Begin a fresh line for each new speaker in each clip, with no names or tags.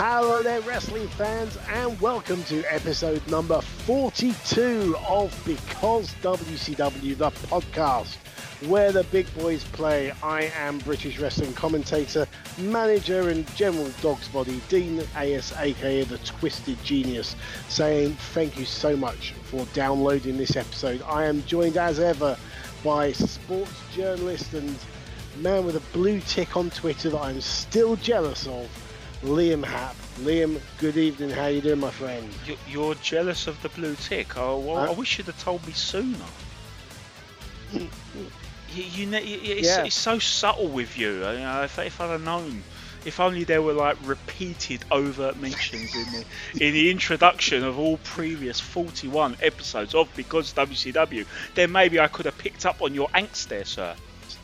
Hello there, wrestling fans, and welcome to episode number 42 of Because WCW, the podcast where the big boys play. I am British wrestling commentator, manager, and general dog's body, Dean Ayass, aka the Twisted Genius, saying thank you so much for downloading this episode. I am joined as ever by sports journalist and man with a blue tick on Twitter that I'm still jealous of. Liam Happe. Liam, good evening. How you doing, my friend?
You- You're jealous of the blue tick. Oh, well,
Huh?
I wish you'd have told me sooner. you, you, y- it's,
Yeah.
it's so subtle with you. You know, if, if I'd have known, if only there were like repeated overt mentions in the in the introduction of all previous 41 episodes of Because WCW, then maybe I could have picked up on your angst there, sir.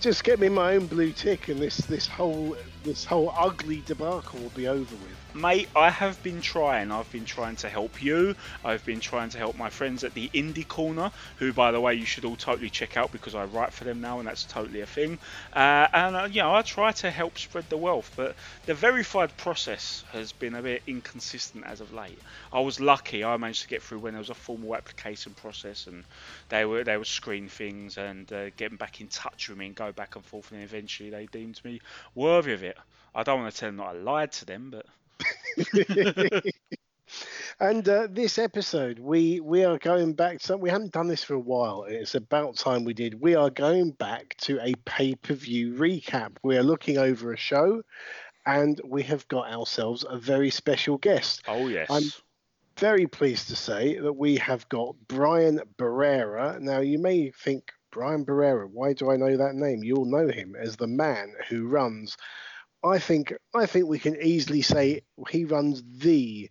Just get me my own blue tick, and this this whole this whole ugly debacle will be over with.
Mate, I have been trying. I've been trying to help you. I've been trying to help my friends at the Indie Corner, who, by the way, you should all totally check out because I write for them now, and that's totally a thing. Uh, and uh, you know, I try to help spread the wealth, but the verified process has been a bit inconsistent as of late. I was lucky; I managed to get through when there was a formal application process, and they were they would screen things and uh, get them back in touch with me and go back and forth, and eventually they deemed me worthy of it. I don't want to tell them that I lied to them, but
And uh, this episode, we we are going back. So we haven't done this for a while. It's about time we did. We are going back to a pay per view recap. We are looking over a show, and we have got ourselves a very special guest.
oh yes.
I'm- very pleased to say that we have got Brian Barrera. Now, you may think, Brian Barrera, why do I know that name? You'll know him as the man who runs. I think I think we can easily say he runs the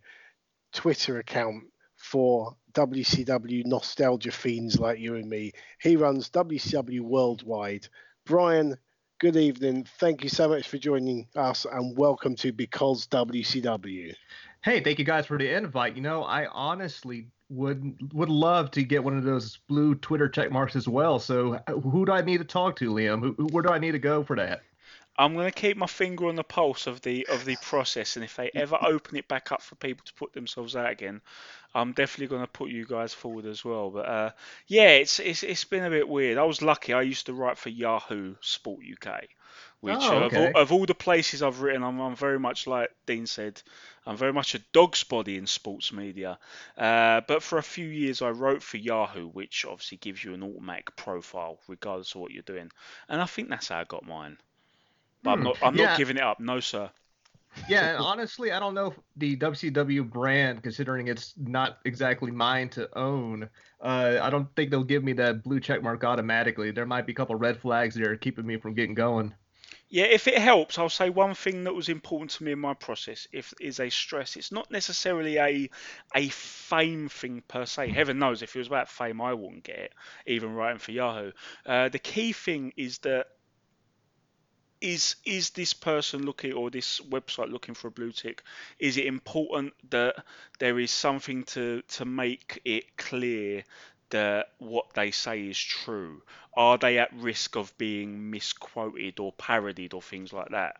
Twitter account for WCW nostalgia fiends like you and me. He runs WCW worldwide. Brian, good evening. Thank you so much for joining us and welcome to Because WCW.
Hey, thank you guys for the invite. You know, I honestly would would love to get one of those blue Twitter check marks as well. So, uh, who do I need to talk to, Liam? Where do I need to go for that?
I'm going to keep my finger on the pulse of the of the process, and if they ever open it back up for people to put themselves out again, I'm definitely going to put you guys forward as well. But uh, yeah, it's, it's it's been a bit weird. I was lucky. I used to write for Yahoo Sport UK, which
Oh,
uh, of, all, of all the places I've written, I'm, I'm very much like Dean said. I'm very much a dog's body in sports media. Uh, but for a few years, I wrote for Yahoo, which obviously gives you an automatic profile regardless of what you're doing. And I think that's how I got mine. But I'm
Hmm.
not. I'm
Yeah.
not giving it up. No, sir.
Yeah, and honestly, I don't know if the WCW brand, considering it's not exactly mine to own, uh, I don't think they'll give me that blue check mark automatically. There might be a couple red flags there keeping me from getting going.
Yeah, if it helps, I'll say one thing that was important to me in my process. If is a stress, it's not necessarily a a fame thing per se. Heaven knows, if it was about fame, I wouldn't get it, even writing for Yahoo. Uh, the key thing is that is is this person looking or this website looking for a blue tick? Is it important that there is something to to make it clear that what they say is true? Are they at risk of being misquoted or parodied or things like that?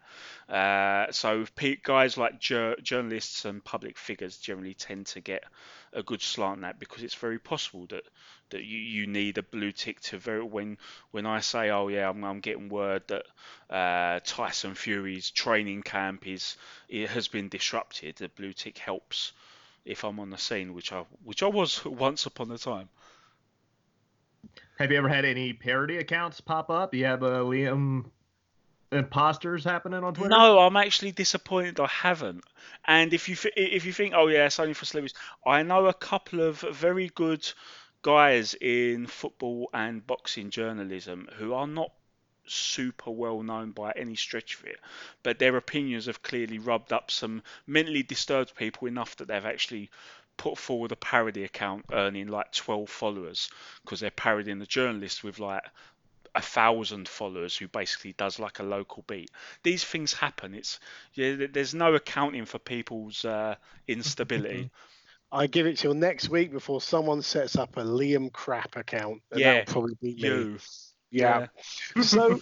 Uh, so guys like jur- journalists and public figures generally tend to get a good slant on that because it's very possible that that you, you need a blue tick to very when when I say oh yeah I'm, I'm getting word that uh, Tyson Fury's training camp is it has been disrupted the blue tick helps if I'm on the scene which I which I was once upon a time
Have you ever had any parody accounts pop up? You have uh, Liam imposters happening on Twitter?
No, I'm actually disappointed I haven't. And if you th- if you think, oh yeah, it's only for celebrities, I know a couple of very good guys in football and boxing journalism who are not super well known by any stretch of it, but their opinions have clearly rubbed up some mentally disturbed people enough that they've actually put forward a parody account earning like 12 followers because they're parodying the journalist with like a thousand followers who basically does like a local beat. These things happen. It's yeah, there's no accounting for people's uh, instability.
I give it till next week before someone sets up a Liam Crap account. And
Yeah,
probably be me.
You.
Yeah. so,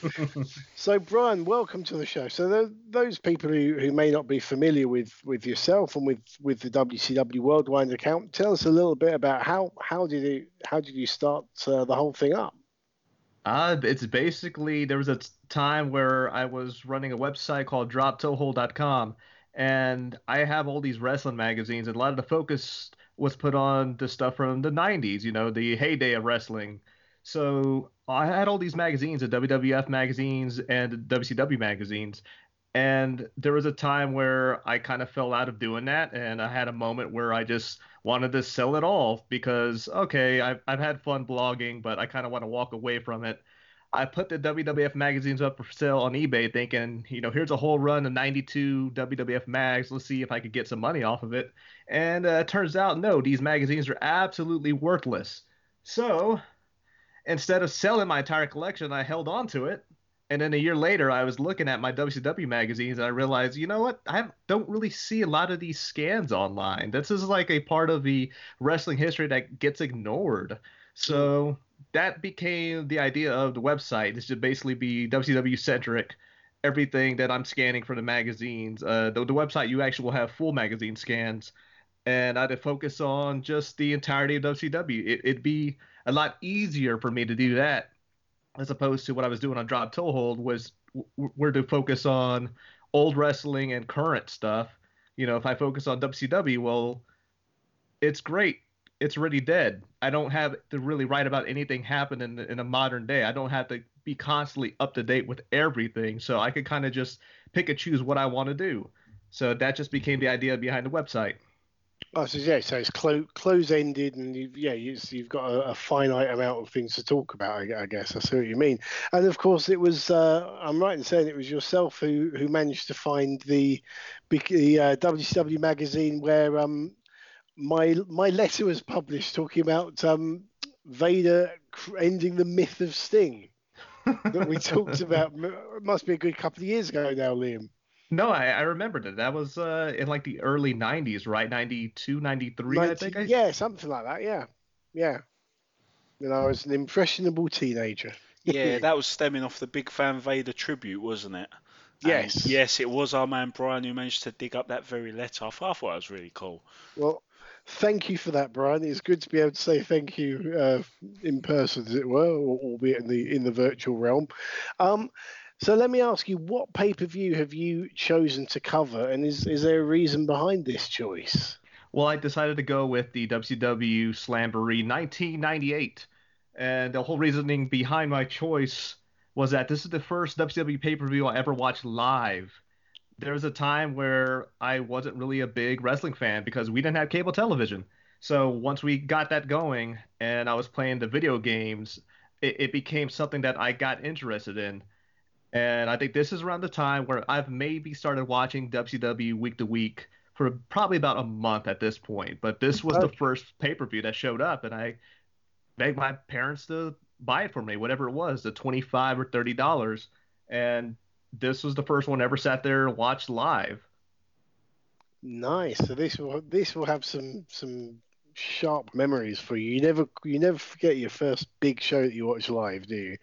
so Brian, welcome to the show. So tho- those people who, who may not be familiar with, with yourself and with, with the WCW Worldwide account, tell us a little bit about how how did you how did you start uh, the whole thing up?
Uh, it's basically there was a time where I was running a website called DropToeHold.com, and I have all these wrestling magazines, and a lot of the focus was put on the stuff from the '90s, you know, the heyday of wrestling. So I had all these magazines, the WWF magazines and WCW magazines, and there was a time where I kind of fell out of doing that, and I had a moment where I just wanted to sell it all because okay, I've I've had fun blogging, but I kind of want to walk away from it. I put the WWF magazines up for sale on eBay, thinking, you know, here's a whole run of 92 WWF mags. Let's see if I could get some money off of it. And uh, it turns out, no, these magazines are absolutely worthless. So instead of selling my entire collection, I held on to it. And then a year later, I was looking at my WCW magazines and I realized, you know what? I don't really see a lot of these scans online. This is like a part of the wrestling history that gets ignored. So that became the idea of the website. This should basically be WCW centric. Everything that I'm scanning for the magazines. Uh, the, the website, you actually will have full magazine scans. And I'd focus on just the entirety of WCW. It, it'd be a lot easier for me to do that as opposed to what I was doing on Drop Toe Hold was w- were to focus on old wrestling and current stuff. You know, if I focus on WCW, well, it's great. It's already dead. I don't have to really write about anything happening in, in a modern day. I don't have to be constantly up to date with everything. So I could kind of just pick and choose what I want to do. So that just became the idea behind the website.
Oh, so yeah, so it's clo- close ended, and you've, yeah, you, you've got a, a finite amount of things to talk about. I, I guess I see what you mean. And of course, it was uh, I'm right in saying it was yourself who who managed to find the the uh, WCW magazine where um my my letter was published talking about um Vader ending the myth of Sting that we talked about. It must be a good couple of years ago now, Liam.
No, I, I remembered it. That was uh, in like the early 90s, right? 92, 93, I think. I...
yeah, something like that. Yeah, yeah. You know, I was an impressionable teenager.
Yeah, that was stemming off the Big Fan Vader tribute, wasn't it? And
Yes.
yes, it was our man Brian who managed to dig up that very letter. I thought, I thought it was really cool.
Well, thank you for that, Brian. It's good to be able to say thank you uh, in person, as it were, or- albeit in the in the virtual realm. Um, so let me ask you, what pay per view have you chosen to cover, and is is there a reason behind this choice?
Well, I decided to go with the WCW Slamboree 1998. And the whole reasoning behind my choice was that this is the first WCW pay per view I ever watched live. There was a time where I wasn't really a big wrestling fan because we didn't have cable television. So once we got that going and I was playing the video games, it, it became something that I got interested in. And I think this is around the time where I've maybe started watching WCW week to week for probably about a month at this point. But this was the first pay per view that showed up, and I begged my parents to buy it for me, whatever it was, the twenty five or thirty dollars. And this was the first one I ever sat there and watched live.
Nice. So this will this will have some some sharp memories for you. You never you never forget your first big show that you watch live, do you?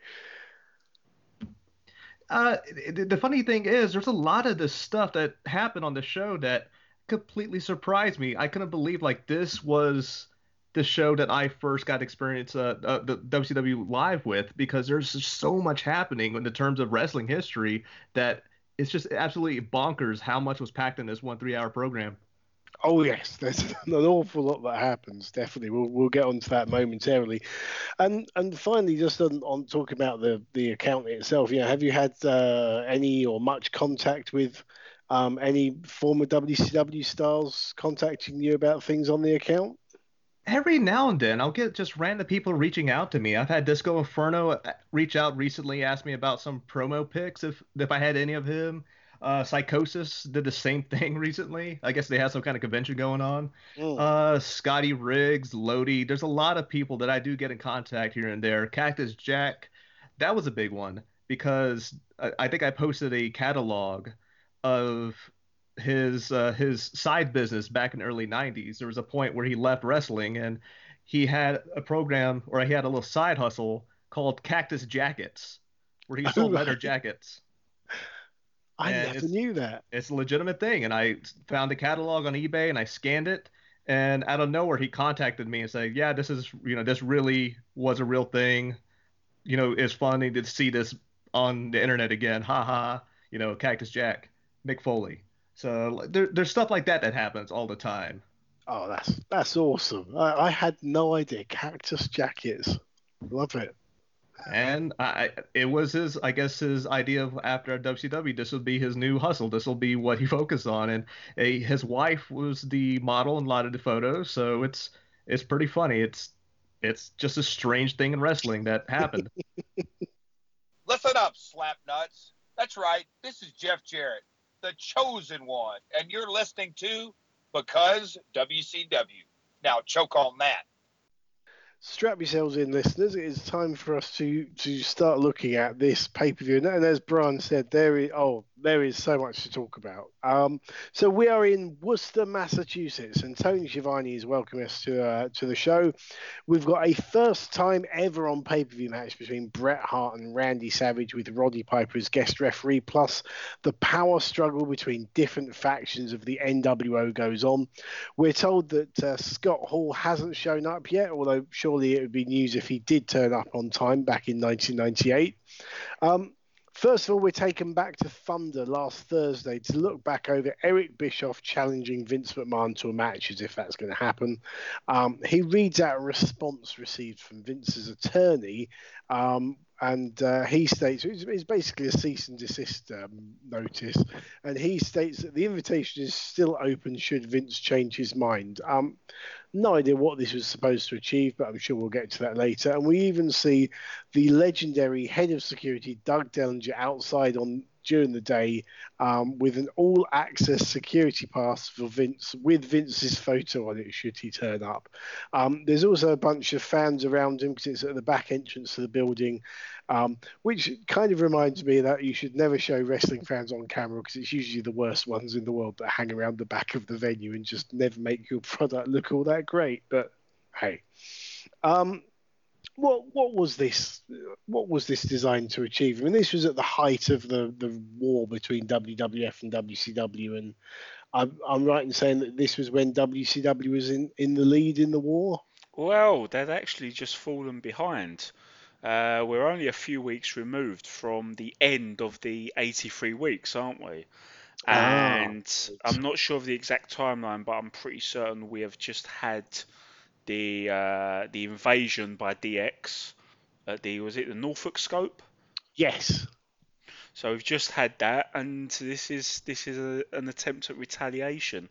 Uh, the, funny thing is, there's a lot of this stuff that happened on the show that completely surprised me. I couldn't believe like this was the show that I first got experience uh, uh, the WCW live with because there's so much happening in the terms of wrestling history that it's just absolutely bonkers how much was packed in this one three-hour program.
Oh yes, there's an awful lot that happens. Definitely, we'll we'll get onto that momentarily, and and finally, just on, on talking about the the account itself. You know, have you had uh, any or much contact with um, any former WCW stars contacting you about things on the account?
every now and then I'll get just random people reaching out to me. I've had Disco Inferno uh, reach out recently, ask me about some promo pics if if I had any of him. Uh, Psicosis did the same thing recently. I guess they had some kind of convention going on.
Mm.
Uh, Scotty Riggs, Lodi. There's a lot of people that I do get in contact here and there. Cactus Jack, that was a big one because I, I think I posted a catalog of his uh, his side business back in the early 90s. There was a point where he left wrestling and he had a program or he had a little side hustle called Cactus Jackets where he sold leather jackets.
I
and
never knew that.
It's a legitimate thing and I found the catalog on eBay and I scanned it and out of nowhere he contacted me and said, "Yeah, this is, you know, this really was a real thing. You know, it's funny to see this on the internet again. Ha ha. You know, Cactus Jack, Mick Foley. So there, there's stuff like that that happens all the time.
Oh, that's that's awesome. I, I had no idea. Cactus jackets. Love it.
And I, it was his, I guess, his idea of after WCW, this would be his new hustle. This will be what he focused on. And uh, his wife was the model in a lot of the photos, so it's it's pretty funny. It's it's just a strange thing in wrestling that happened.
Listen up, slapnuts. That's right. This is Jeff Jarrett, the chosen one, and you're listening to Because WCW. Now choke on that.
Strap yourselves in, listeners. It is time for us to to start looking at this pay per view. And, as Brian said, there is oh there is so much to talk about. Um, so we are in Worcester, Massachusetts, and Tony Schiavone is welcoming us to uh, to the show. We've got a first time ever on pay per view match between Bret Hart and Randy Savage with Roddy Piper as guest referee, plus the power struggle between different factions of the NWO goes on. We're told that uh, Scott Hall hasn't shown up yet, although surely it would be news if he did turn up on time back in 1998. Um, First of all, we're taken back to Thunder last Thursday to look back over Eric Bischoff challenging Vince McMahon to a match, as if that's going to happen. Um, he reads out a response received from Vince's attorney, um, and uh, he states it's, it's basically a cease and desist um, notice, and he states that the invitation is still open should Vince change his mind. Um, no idea what this was supposed to achieve, but I'm sure we'll get to that later. And we even see the legendary head of security, Doug Dellinger, outside on during the day um, with an all access security pass for Vince with Vince's photo on it, should he turn up. Um, there's also a bunch of fans around him because it's at the back entrance to the building, um, which kind of reminds me that you should never show wrestling fans on camera because it's usually the worst ones in the world that hang around the back of the venue and just never make your product look all that great. But hey. Um, what what was this? What was this designed to achieve? I mean, this was at the height of the, the war between WWF and WCW, and I'm, I'm right in saying that this was when WCW was in, in the lead in the war.
Well, they'd actually just fallen behind. Uh, we're only a few weeks removed from the end of the 83 weeks, aren't we?
Ah,
And I'm not sure of the exact timeline, but I'm pretty certain we have just had the uh, the invasion by DX at the was it the Norfolk Scope?
Yes.
So we've just had that, and this is this is a, an attempt at retaliation.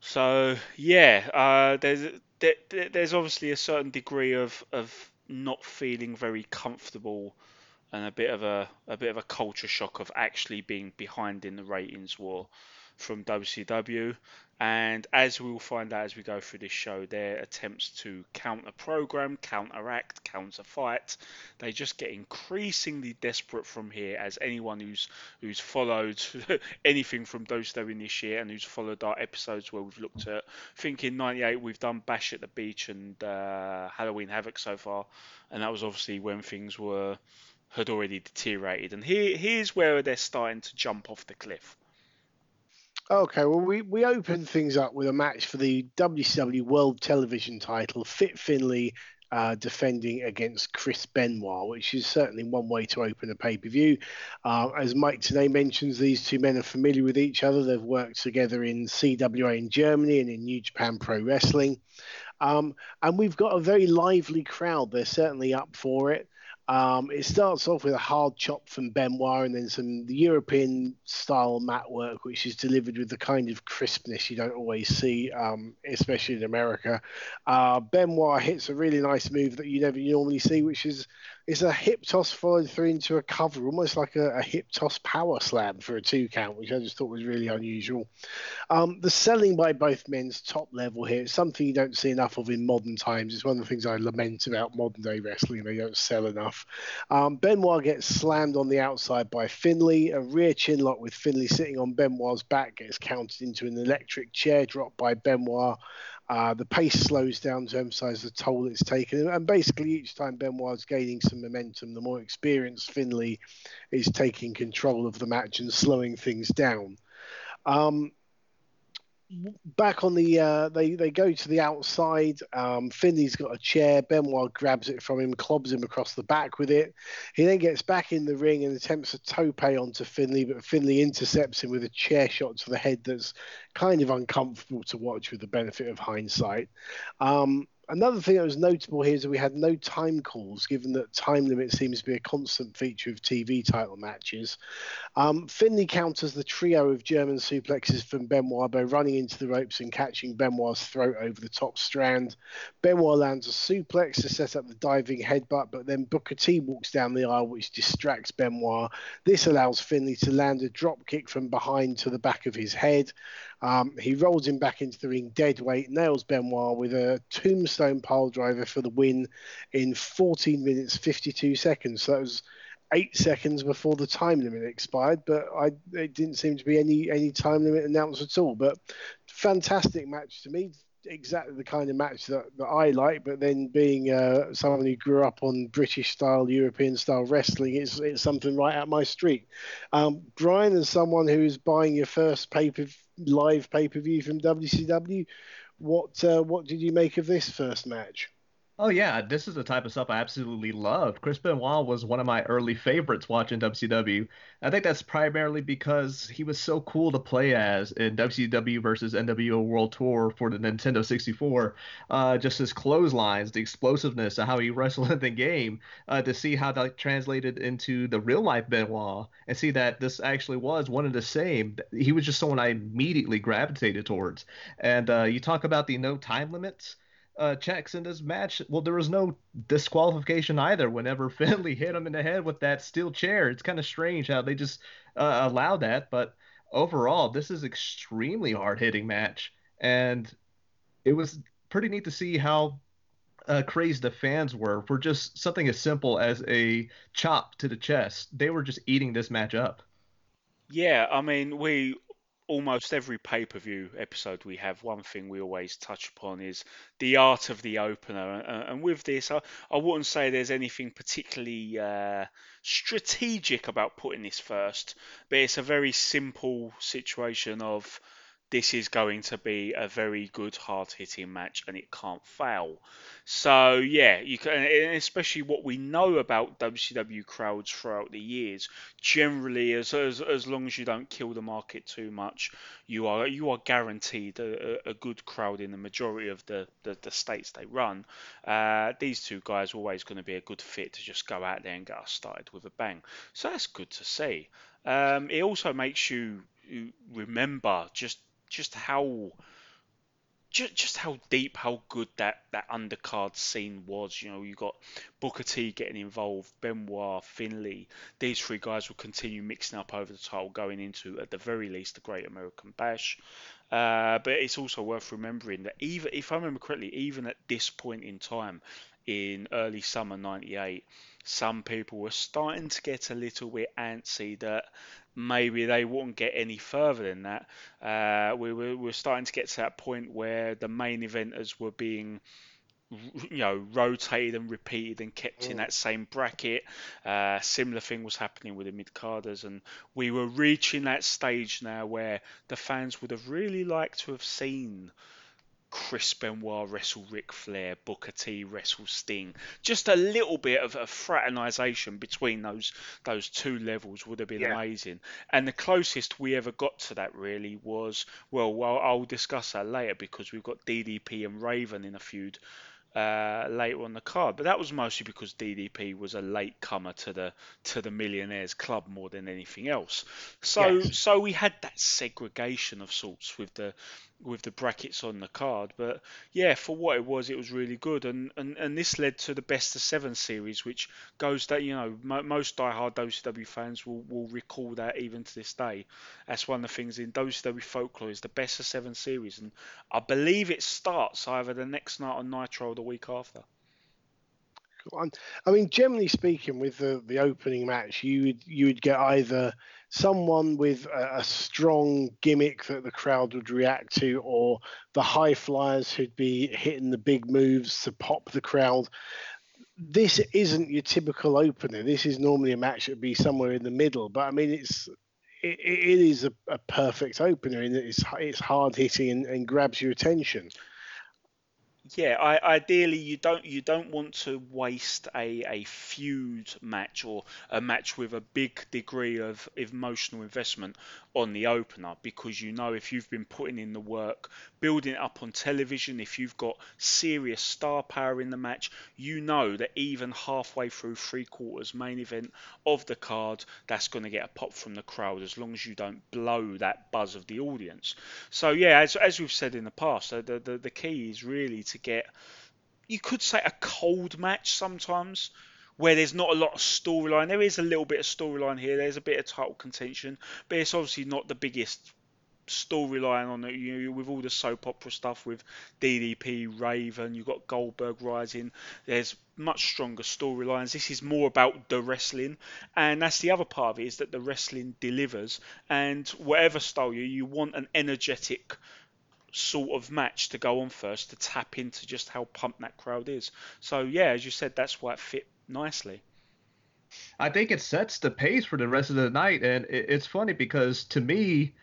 So yeah, uh, there's there, there- there's obviously a certain degree of of not feeling very comfortable, and a bit of a a bit of a culture shock of actually being behind in the ratings war from WCW. And as we will find out as we go through this show, their attempts to counter program, counteract, counter fight, they just get increasingly desperate from here. As anyone who's who's followed anything from WCW this year and who's followed our episodes where we've looked at, I think in '98 we've done Bash at the Beach and uh, Halloween Havoc so far, and that was obviously when things were had already deteriorated. And here here's where they're starting to jump off the cliff.
Okay, well, we, we opened things up with a match for the WCW World Television title, Fit Finlay uh, defending against Chris Benoit, which is certainly one way to open a pay per view. Uh, as Mike Tenay mentions, these two men are familiar with each other. They've worked together in CWA in Germany and in New Japan Pro Wrestling. Um, and we've got a very lively crowd. They're certainly up for it. Um, it starts off with a hard chop from Benoit and then some European style mat work, which is delivered with the kind of crispness you don't always see, um, especially in America. Uh, Benoit hits a really nice move that you never normally see, which is it's a hip toss followed through into a cover, almost like a, a, hip toss power slam for a two count, which I just thought was really unusual. Um, the selling by both men's top level here is something you don't see enough of in modern times. It's one of the things I lament about modern day wrestling. They don't sell enough. Um, Benoit gets slammed on the outside by Finlay. A rear chin lock with Finlay sitting on Benoit's back gets counted into an electric chair drop by Benoit. Uh, the pace slows down to emphasize the toll it's taken. And basically, each time Benoit's gaining some momentum, the more experienced Finlay is taking control of the match and slowing things down. Um, back on the uh, they they go to the outside. Um, Finlay's got a chair. Benoit grabs it from him, clobs him across the back with it. He then gets back in the ring and attempts a tope onto Finlay, but Finlay intercepts him with a chair shot to the head that's kind of uncomfortable to watch with the benefit of hindsight. Um, another thing that was notable here is that we had no time calls, given that time limit seems to be a constant feature of TV title matches. Um, Finlay counters the trio of German suplexes from Benoit by running into the ropes and catching Benoit's throat over the top strand. Benoit lands a suplex to set up the diving headbutt, but then Booker T walks down the aisle, which distracts Benoit. This allows Finlay to land a drop kick from behind to the back of his head. Um, he rolls him back into the ring dead weight, nails Benoit with a tombstone pile driver for the win in 14 minutes 52 seconds. So that was eight seconds before the time limit expired, but I it didn't seem to be any any time limit announced at all. But fantastic match to me. Exactly the kind of match that, that I like, but then being uh, someone who grew up on British style, European style wrestling, it's, it's something right up my street. Um, Brian, as someone who is buying your first pay live pay per view from WCW. What uh, what did you make of this first match?
Oh yeah, this is the type of stuff I absolutely loved. Chris Benoit was one of my early favorites watching WCW. I think that's primarily because he was so cool to play as in WCW versus NWO World Tour for the Nintendo 64. Uh, just his clotheslines, the explosiveness of how he wrestled in the game, uh, to see how that translated into the real life Benoit and see that this actually was one and the same. He was just someone I immediately gravitated towards. And uh, you talk about the no time limits uh, checks in this match. Well, there was no disqualification either whenever Finlay hit him in the head with that steel chair. It's kind of strange how they just uh, allow that, but overall, this is extremely hard hitting match, and it was pretty neat to see how uh, the fans were for just something as simple as a chop to the chest. They were just eating this match up.
Yeah, I mean, we almost every pay per view episode we have, one thing we always touch upon is the art of the opener. And with this, I, I wouldn't say there's anything particularly uh, strategic about putting this first, but it's a very simple situation of this is going to be a very good hard hitting match and it can't fail. So yeah, you can, especially what we know about WCW crowds throughout the years. Generally, as as, as long as you don't kill the market too much, you are you are guaranteed a, a good crowd in the majority of the the, the states they run. Uh, these two guys are always going to be a good fit to just go out there and get us started with a bang. So that's good to see. Um, it also makes you remember just just how just, just how deep, how good that, that undercard scene was. You know, you got Booker T getting involved, Benoit, Finlay. These three guys will continue mixing up over the title going into, at the very least, the Great American Bash. Uh, but it's also worth remembering that even, if I remember correctly, even at this point in time, in early summer '98, some people were starting to get a little bit antsy that maybe they wouldn't get any further than that. Uh, we were, we were starting to get to that point where the main eventers were being you know rotated and repeated and kept mm. in that same bracket. Uh, similar thing was happening with the mid carders, and we were reaching that stage now where the fans would have really liked to have seen Chris Benoit wrestle Ric Flair, Booker T wrestle Sting. Just a little bit of a fraternization between those those two levels would have been yeah. amazing. And the closest we ever got to that really was well, well, I'll discuss that later because we've got DDP and Raven in a feud uh, later on the card, but that was mostly because DDP was a late comer to the to the Millionaires Club more than anything else. So
Yes.
so we had that segregation of sorts with the with the brackets on the card. But yeah, for what it was, it was really good, and and, and this led to the best of seven series, which goes that you know mo- most diehard WCW fans will will recall that even to this day. That's one of the things in WCW folklore is the best of seven series, and I believe it starts either the next night on Nitro or the week after.
I mean, generally speaking, with the, the opening match, you would you would get either someone with a, a strong gimmick that the crowd would react to, or the high flyers who'd be hitting the big moves to pop the crowd. This isn't your typical opener. This is normally a match that'd be somewhere in the middle. But I mean, it's it, it is a, a perfect opener in that it's it's hard hitting and, and grabs your attention.
Yeah, I, ideally you don't you don't want to waste a, a feud match or a match with a big degree of emotional investment on the opener because you know if you've been putting in the work, building it up on television, if you've got serious star power in the match, you know that even halfway through three quarters main event of the card, that's going to get a pop from the crowd as long as you don't blow that buzz of the audience. So yeah, as, as we've said in the past, the, the the key is really to get you could say a cold match sometimes where there's not a lot of storyline. There is a little bit of storyline here. There's a bit of title contention, but it's obviously not the biggest storyline on it. You know, with all the soap opera stuff with DDP, Raven, you've got Goldberg rising. There's much stronger storylines. This is more about the wrestling, and that's the other part of it is that the wrestling delivers. And whatever style you you want an energetic sort of match to go on first to tap into just how pumped that crowd is. So yeah, as you said, that's why it fit nicely.
I think it sets the pace for the rest of the night, and it's funny because to me,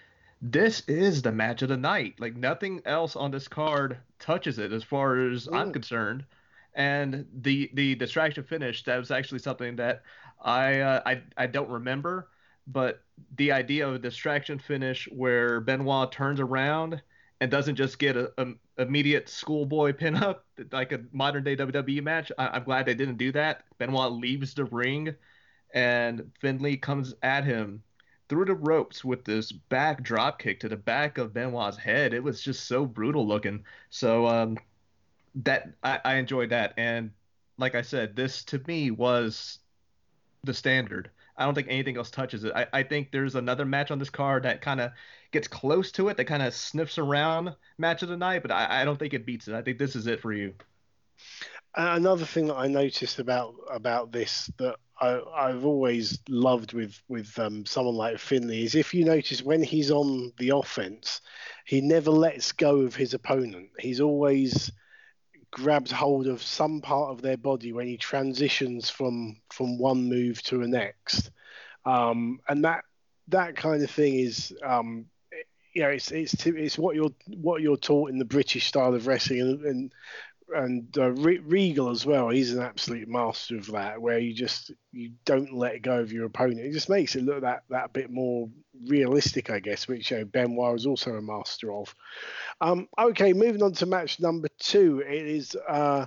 this is the match of the night. Like nothing else on this card touches it, as far as I'm
Mm.
concerned. And the the distraction finish that was actually something that I uh, I I don't remember, but the idea of a distraction finish where Benoit turns around and doesn't just get a, a immediate schoolboy pinup like a modern day WWE match. I, I'm glad they didn't do that. Benoit leaves the ring, and Finlay comes at him through the ropes with this back drop kick to the back of Benoit's head. It was just so brutal looking. So um, that I, I enjoyed that, and like I said, this to me was the standard. I don't think anything else touches it. I, I think there's another match on this card that kind of gets close to it, that kind of sniffs around match of the night, but I, I don't think it beats it. I think this is it for you.
Uh, another thing that I noticed about about this that I, I've always loved with with um, someone like Finlay is if you notice when he's on the offense, he never lets go of his opponent. He's always grabs hold of some part of their body when he transitions from from one move to the next, um, and that that kind of thing is. Um, you know, it's it's it's what you're what you're taught in the British style of wrestling, and, and and uh, Re- Regal as well. He's an absolute master of that, where you just you don't let go of your opponent. It just makes it look that that bit more realistic, I guess, which you know, Benoit is also a master of. Um, okay, moving on to match number two. It is uh,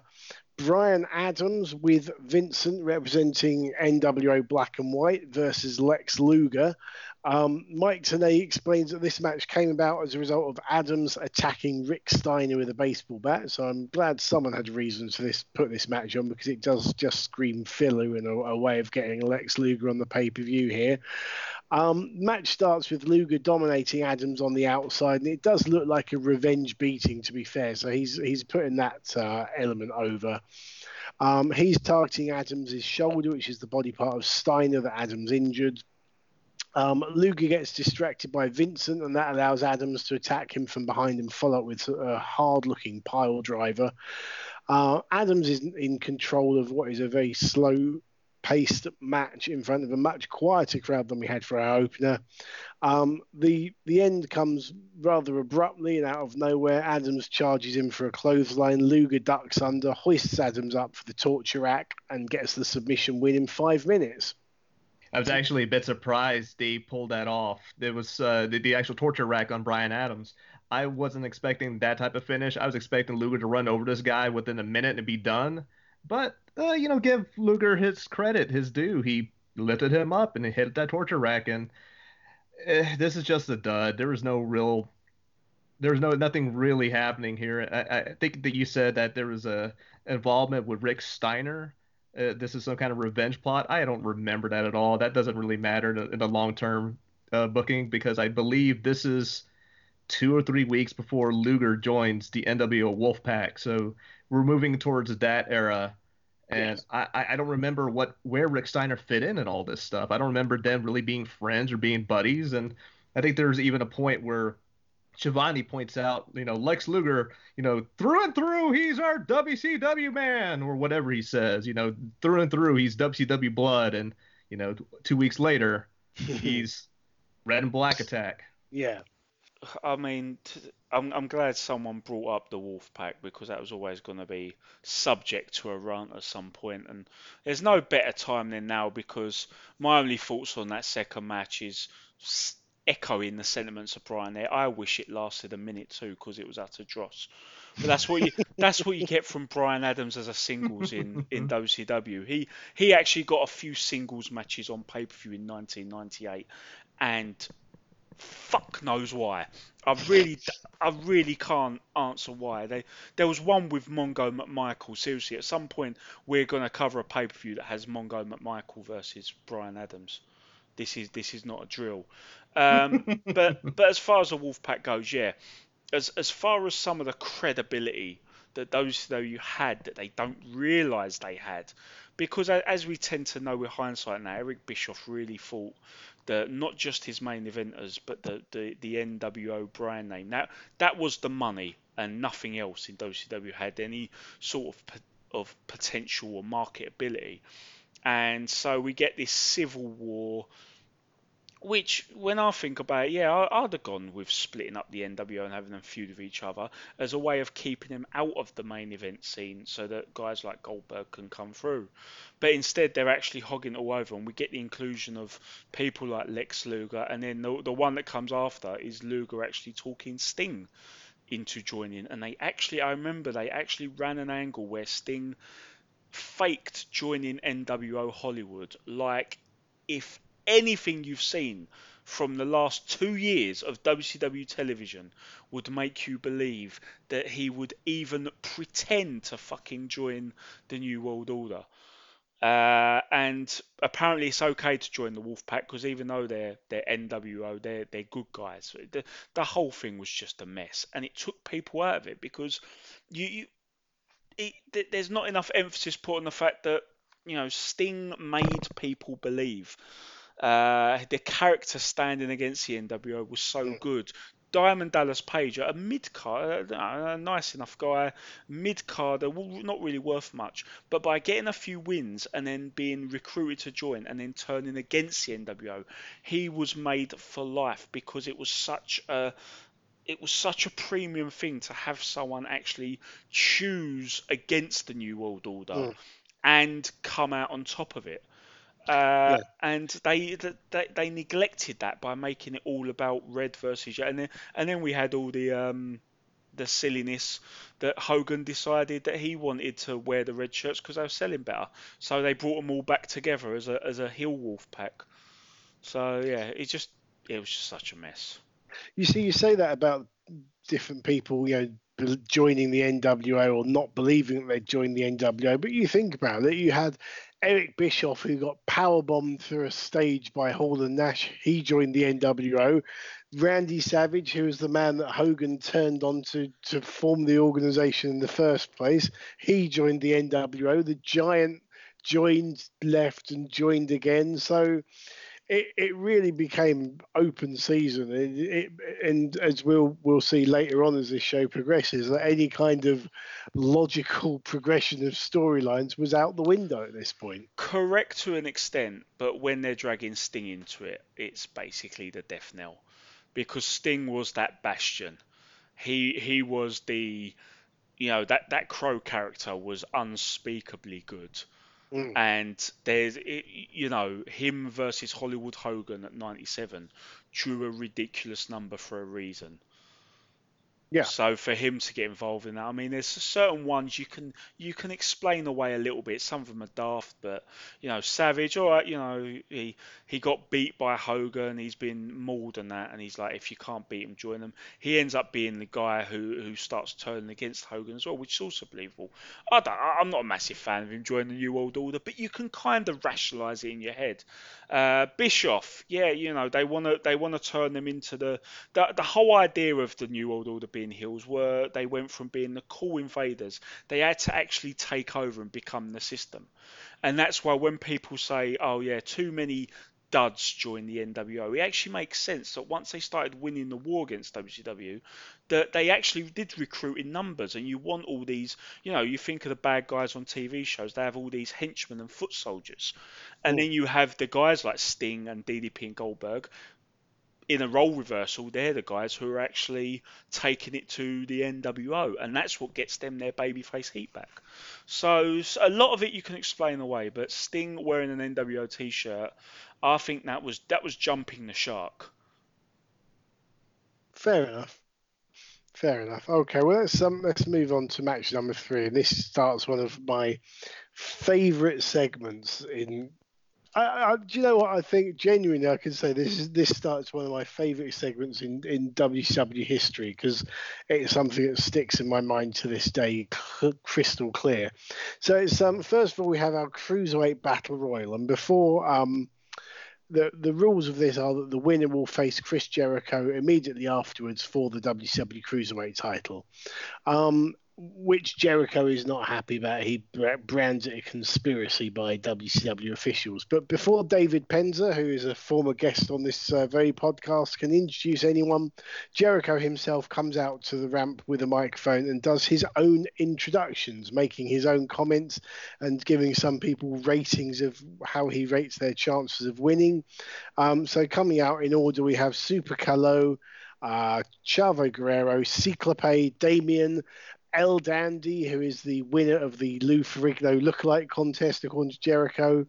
Brian Adams with Vincent representing NWO Black and White versus Lex Luger. Um, Mike Tenay explains that this match came about as a result of Adams attacking Rick Steiner with a baseball bat. So I'm glad someone had reasons for this put this match on because it does just scream filler in a, a way of getting Lex Luger on the pay per view here. Um, match starts with Luger dominating Adams on the outside, and it does look like a revenge beating. To be fair, so he's he's putting that uh, element over. Um, he's targeting Adams' shoulder, which is the body part of Steiner that Adams injured. Um, Luger gets distracted by Vincent, and that allows Adams to attack him from behind and follow up with a hard looking pile driver. Uh, Adams is in control of what is a very slow paced match in front of a much quieter crowd than we had for our opener. Um, the the end comes rather abruptly and out of nowhere. Adams charges him for a clothesline. Luger ducks under, hoists Adams up for the torture rack, and gets the submission win in five minutes.
I was actually a bit surprised they pulled that off. It was uh, the, the actual torture rack on Brian Adams. I wasn't expecting that type of finish. I was expecting Luger to run over this guy within a minute and be done. But uh, you know, give Luger his credit, his due. He lifted him up and he hit that torture rack, and eh, this is just a dud. There was no real, there was no nothing really happening here. I, I think that you said that there was a involvement with Rick Steiner. Uh, this is some kind of revenge plot. I don't remember that at all. That doesn't really matter in the long term uh, booking because I believe this is two or three weeks before Luger joins the NWO Wolfpack. So we're moving towards that era. And yes. I, I don't remember what where Rick Steiner fit in and all this stuff. I don't remember them really being friends or being buddies. And I think there's even a point where Schiavone points out, you know, Lex Luger, you know, through and through, he's our WCW man, or whatever he says, you know, through and through, he's WCW blood. And, you know, two weeks later, he's red and black attack.
Yeah.
I mean, I'm, I'm glad someone brought up the Wolf Pack because that was always going to be subject to a run at some point, and there's no better time than now because my only thoughts on that second match is echoing the sentiments of Brian there. I wish it lasted a minute too because it was utter dross. But that's what you that's what you get from Brian Adams as a singles in in WCW. He he actually got a few singles matches on pay per view in 1998, and fuck knows why. I really, I really can't answer why. They, there was one with Mongo McMichael. Seriously, at some point we're going to cover a pay per view that has Mongo McMichael versus Brian Adams. This is this is not a drill. Um, but but as far as the Wolfpack goes, yeah. As as far as some of the credibility that those though you had that they don't realise they had, because as we tend to know with hindsight now, Eric Bischoff really thought the not just his main eventers, but the, the, the NWO brand name. Now that was the money and nothing else in WCW had any sort of of potential or marketability. And so we get this civil war which, when I think about it, yeah, I, would have gone with splitting up the NWO and having them feud with each other as a way of keeping them out of the main event scene so that guys like Goldberg can come through. But instead, they're actually hogging it all over, and we get the inclusion of people like Lex Luger, and then the, the one that comes after is Luger actually talking Sting into joining. And they actually, I remember they actually ran an angle where Sting faked joining NWO Hollywood like if anything you've seen from the last two years of WCW television would make you believe that he would even pretend to fucking join the New World Order. Uh, and apparently it's okay to join the Wolfpack because even though they're they're NWO, they're they're good guys. The, the whole thing was just a mess, and it took people out of it because you, you it, there's not enough emphasis put on the fact that you know Sting made people believe uh, the character standing against the NWO was so mm. good. Diamond Dallas Page, a mid card, a nice enough guy, mid card, not really worth much, but by getting a few wins and then being recruited to join and then turning against the NWO, he was made for life because it was such a it was such a premium thing to have someone actually choose against the New World Order mm. and come out on top of it. Uh, yeah. and they, they they neglected that by making it all about red versus yellow. And then and then we had all the um, the silliness that Hogan decided that he wanted to wear the red shirts because they were selling better. So they brought them all back together as a as a heel wolf pack. So yeah, it just it was just such a mess.
You see, you say that about different people, you know, joining the NWO or not believing that they'd joined the NWO, but you think about it, you had Eric Bischoff, who got powerbombed through a stage by Hall and Nash, he joined the NWO. Randy Savage, who was the man that Hogan turned on to, to form the organization in the first place, he joined the NWO. The Giant joined, left, and joined again. So it, it really became open season. It, it, and as we'll we'll see later on as this show progresses, that any kind of logical progression of storylines was out the window at this point.
Correct to an extent, but when they're dragging Sting into it, it's basically the death knell, because Sting was that bastion. He he was the, you know that that Crow character was unspeakably good
Mm.
And there's, you know, him versus Hollywood Hogan at 97 drew a ridiculous number for a reason.
Yeah.
So for him to get involved in that, I mean, there's certain ones you can you can explain away a little bit. Some of them are daft, but you know, Savage, all right, you know, he he got beat by Hogan. He's been mauled and that, and he's like, if you can't beat him, join them. He ends up being the guy who who starts turning against Hogan as well, which is also believable. I don't, I'm not a massive fan of him joining the New World Order, but you can kind of rationalise it in your head. Uh, Bischoff, yeah, you know, they want to they want to turn them into the, the the whole idea of the New World Order being heels were they went from being the cool invaders, they had to actually take over and become the system, and that's why when people say, oh yeah, too many duds join the NWO. It actually makes sense that once they started winning the war against WCW, that they actually did recruit in numbers. And you want all these, you know, you think of the bad guys on TV shows, they have all these henchmen and foot soldiers. And then you have the guys like Sting and DDP and Goldberg. In a role reversal, they're the guys who are actually taking it to the NWO, and that's what gets them their babyface heat back. So, so a lot of it you can explain away, but Sting wearing an NWO T-shirt I think that was that was jumping the shark.
Fair enough. Fair enough. Okay, well let's um, let's move on to match number three, and this starts one of my favourite segments in. I, I, do you know what I think? Genuinely, I can say this is this starts one of my favourite segments in in WCW history because it's something that sticks in my mind to this day, crystal clear. So it's um first of all we have our cruiserweight battle royal, and before um the the rules of this are that the winner will face Chris Jericho immediately afterwards for the WCW Cruiserweight title. Um, which Jericho is not happy about. He brands it a conspiracy by WCW officials. But before David Penzer, who is a former guest on this uh, very podcast, can introduce anyone, Jericho himself comes out to the ramp with a microphone and does his own introductions, making his own comments and giving some people ratings of how he rates their chances of winning. Um, so coming out in order, we have Super Calo, uh, Chavo Guerrero, Ciclope, Damien, El Dandy, who is the winner of the Lou Ferrigno lookalike contest, according to Jericho.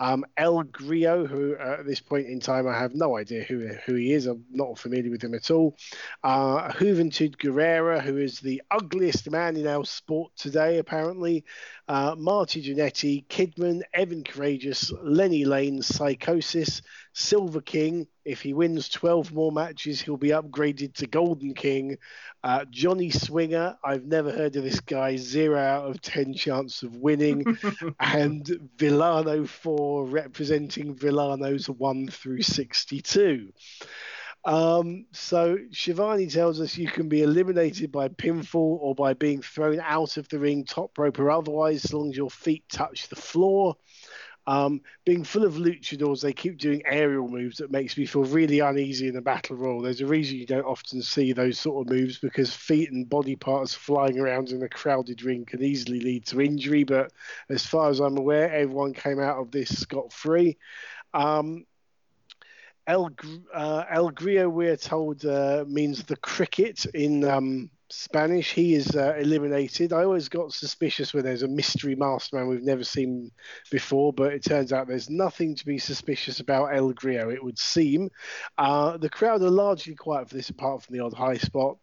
Um, El Grillo, who uh, at this point in time I have no idea who who he is. I'm not familiar with him at all. Uh, Juventud Guerrera, who is the ugliest man in our sport today, apparently. Uh, Marty Jannetty, Kidman, Evan Karagias, Lenny Lane, Psicosis, Silver King. If he wins 12 more matches, he'll be upgraded to Golden King. Uh, Johnny Swinger, I've never heard of this guy. Zero out of 10 chance of winning. and Villano 4, representing Villanos 1 through 62. Um, so Schiavone tells us you can be eliminated by pinfall or by being thrown out of the ring, top rope or otherwise, as long as your feet touch the floor. Um, being full of luchadors, they keep doing aerial moves that makes me feel really uneasy in a battle royal. There's a reason you don't often see those sort of moves because feet and body parts flying around in a crowded ring can easily lead to injury. But as far as I'm aware, everyone came out of this scot free. Um, El, uh, El Grillo, we're told, uh, means the cricket in um, Spanish. He is uh, eliminated. I always got suspicious when there's a mystery masked man we've never seen before, but it turns out there's nothing to be suspicious about El Grillo, it would seem. Uh, the crowd are largely quiet for this, apart from the odd high spot.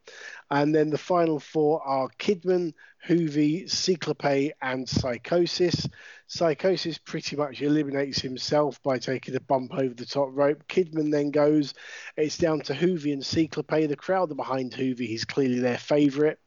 And then the final four are Kidman, Juvi, Ciclope, and Psicosis. Psicosis pretty much eliminates himself by taking a bump over the top rope. Kidman then goes. It's down to Juvi and Ciclope. The crowd are behind Juvi. He's clearly their favourite.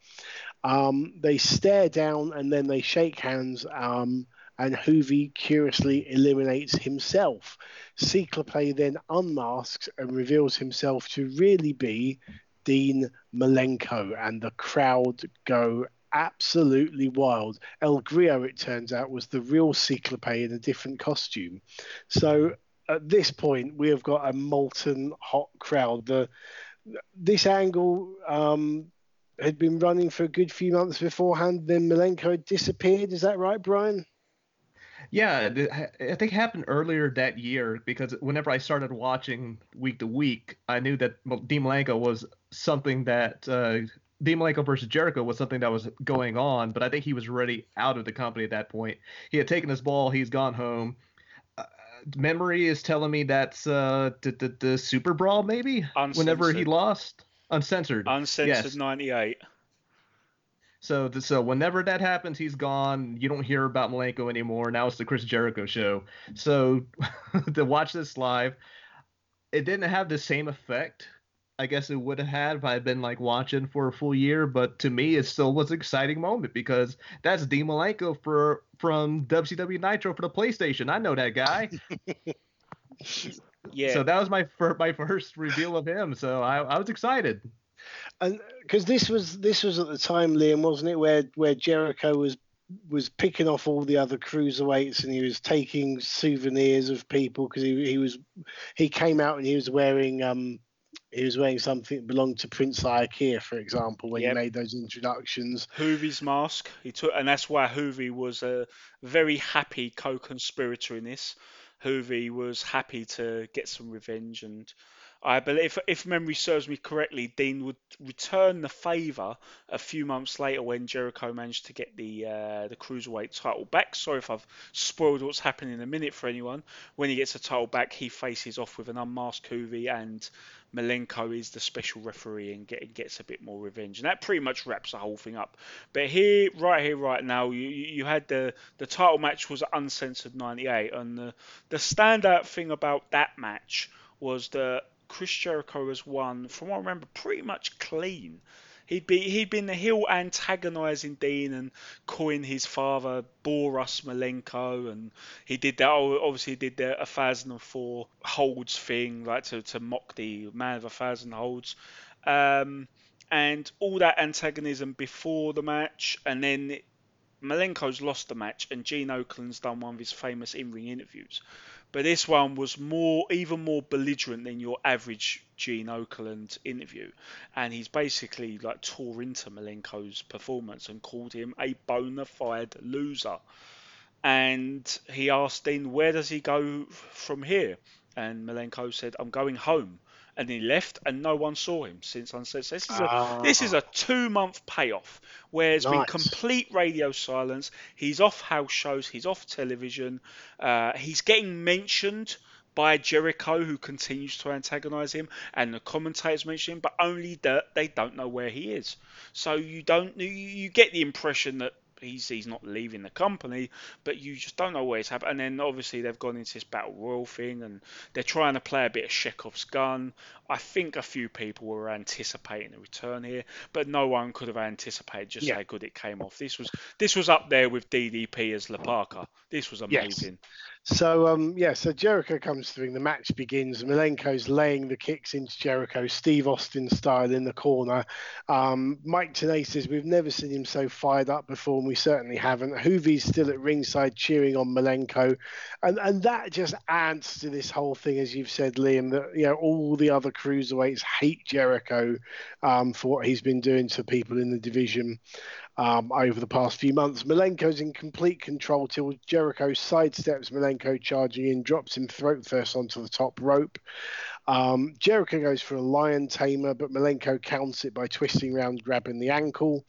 Um, they stare down and then they shake hands. Um, and Juvi curiously eliminates himself. Ciclope then unmasks and reveals himself to really be Dean Malenko, and the crowd go absolutely wild. El Grillo, it turns out, was the real Ciclope in a different costume. So at this point, we have got a molten hot crowd. The this angle um, had been running for a good few months beforehand. Then Malenko disappeared. Is that right, Brian?
Yeah, I think happened earlier that year because whenever I started watching week to week, I knew that Dean Malenko was something that uh, Dean Malenko versus Jericho was something that was going on, but I think he was already out of the company at that point. He had taken his ball, he's gone home. Uh, memory is telling me that's uh, the, the, the Super Brawl, maybe? Whenever he lost? Uncensored.
Uncensored
Yes.
98.
So, so whenever that happens, he's gone. You don't hear about Malenko anymore. Now it's the Chris Jericho show. So, to watch this live, it didn't have the same effect. I guess it would have had if I had been like watching for a full year. But to me, it still was an exciting moment because that's Dean Malenko for from WCW Nitro for the PlayStation. I know that guy.
Yeah.
So that was my fir- my first reveal of him. So I, I was excited.
and because this was this was at the time, Liam, wasn't it, where where Jericho was was picking off all the other cruiserweights and he was taking souvenirs of people because he he was he came out and he was wearing um he was wearing something that belonged to Prince Iaukea, for example, when
Yep.
he made those introductions.
Juvi's mask. He took, and that's why Juvi was a very happy co-conspirator in this. Juvi was happy to get some revenge, and I believe, if memory serves me correctly, Dean would return the favour a few months later when Jericho managed to get the uh, the cruiserweight title back. Sorry if I've spoiled what's happening in a minute for anyone. When he gets the title back, he faces off with an unmasked Juvi and Malenko is the special referee and get, gets a bit more revenge, and that pretty much wraps the whole thing up. But here, right here, right now, you you had the the title match was uncensored '98, and the the standout thing about that match was that Chris Jericho has won, from what I remember, pretty much clean. He'd be he'd been the heel antagonising Dean and calling his father Boris Malenko, and he did that. Obviously, he did the a 1004 holds thing, like to, to mock the man of a thousand holds, um, and all that antagonism before the match, and then Malenko's lost the match, and Gene Okerlund's done one of his famous in-ring interviews. But this one was more, even more belligerent than your average Gene Okerlund interview, and he's basically like tore into Malenko's performance and called him a bona fide loser. And he asked Dean, where does he go from here? And Malenko said, I'm going home. And he left, and no one saw him since Uncensored. This is a, this is a two-month payoff where there's been complete radio silence. He's off house shows. He's off television. Uh, he's getting mentioned by Jericho, who continues to antagonise him, and the commentators mention him, but only that they don't know where he is. So you don't you, you get the impression that he's he's not leaving the company, but you just don't know where he's happening. And then obviously they've gone into this battle royal thing, and they're trying to play a bit of Chekhov's gun. I think a few people were anticipating a return here, but no one could have anticipated just
Yeah.
how good it came off. This was this was up there with DDP as La Parka. This was
Yes. So um yeah, so Jericho comes through, the match begins. Malenko's laying the kicks into Jericho, Steve Austin style in the corner. Um, Mike says we've never seen him so fired up before, and we certainly haven't. Juvi's still at ringside cheering on Malenko, and and that just adds to this whole thing, as you've said, Liam. That you know all the other cruiserweights hate Jericho um, for what he's been doing to people in the division um, over the past few months. Malenko's in complete control till Jericho sidesteps Malenko charging in, drops him throat first onto the top rope. Um, Jericho goes for a lion tamer, but Malenko counts it by twisting around, grabbing the ankle.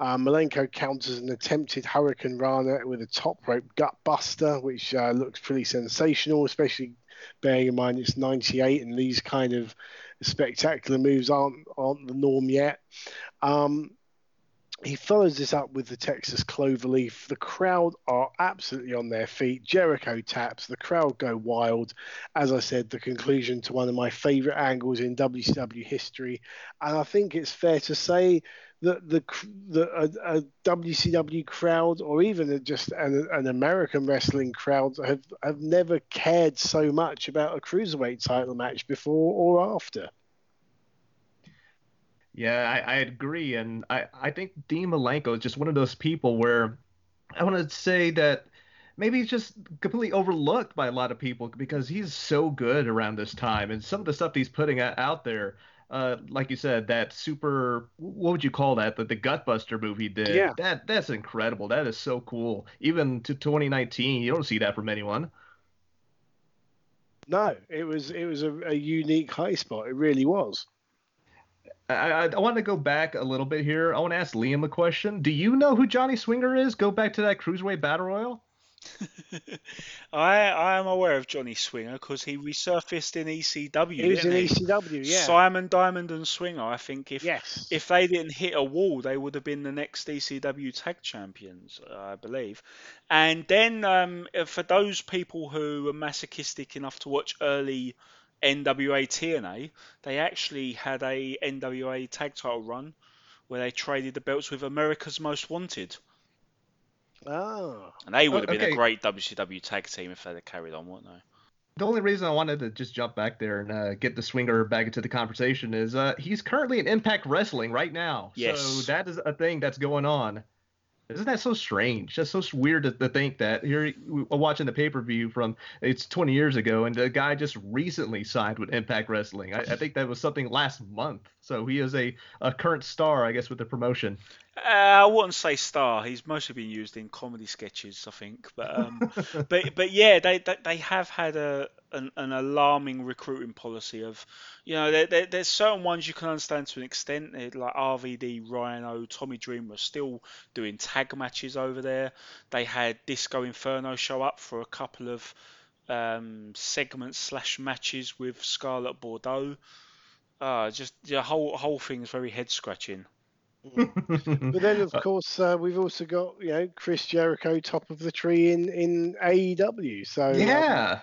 Um, Malenko counters an attempted hurricanrana with a top rope gut buster, which uh, looks pretty sensational, especially bearing in mind it's 98 and these kind of spectacular moves aren't aren't the norm yet. Um, he follows this up with the Texas Cloverleaf. The crowd are absolutely on their feet. Jericho taps. The crowd go wild. As I said, the conclusion to one of my favorite angles in WCW history. And I think it's fair to say that the the a, a WCW crowd, or even just an, an American wrestling crowd, have have never cared so much about a cruiserweight title match before or after.
Yeah, I, I agree, and I, I think Dean Malenko is just one of those people where I want to say that maybe he's just completely overlooked by a lot of people because he's so good around this time, and some of the stuff he's putting out there, uh, like you said, that super, what would you call that? The, the Gutbuster move he did.
Yeah.
That that's incredible. That is so cool. Even to 2019, you don't see that from anyone.
No, it was it was a, a unique high spot. It really was.
I, I, I want to go back a little bit here. I want to ask Liam a question. Do you know who Johnny Swinger is? Go back to that Cruiserweight Battle Royal.
I I am aware of Johnny Swinger because he resurfaced in ECW.
He was in
he?
ECW, yeah.
Simon Diamond and Swinger. I think if
yes.
if they didn't hit a wall, they would have been the next ECW tag champions, I believe. And then um, for those people who are masochistic enough to watch early NWA TNA, they actually had a NWA tag title run where they traded the belts with America's Most Wanted.
Oh.
And they would have
Oh,
been a great WCW tag team if they'd have carried on, wouldn't they?
The only reason I wanted to just jump back there and uh, get the swinger back into the conversation is uh, he's currently in Impact Wrestling right now.
Yes.
So that is a thing that's going on. Isn't that so strange? That's so weird to, to think that here we're uh, watching the pay per view from it's 20 years ago, and the guy just recently signed with Impact Wrestling. I, I think that was something last month. So he is a, a current star, I guess, with the promotion.
Uh, I wouldn't say star. He's mostly been used in comedy sketches, I think. But um, but but yeah, they, they they have had a an, an alarming recruiting policy of, you know, there, there, there's certain ones you can understand to an extent, like RVD, Rhino, Tommy Dreamer are still doing tag matches over there. They had Disco Inferno show up for a couple of um, segments slash matches with Scarlett Bordeaux. Uh, just the whole whole thing's very head scratching.
But then, of course, uh, we've also got you know Chris Jericho top of the tree in in AEW. So um,
yeah.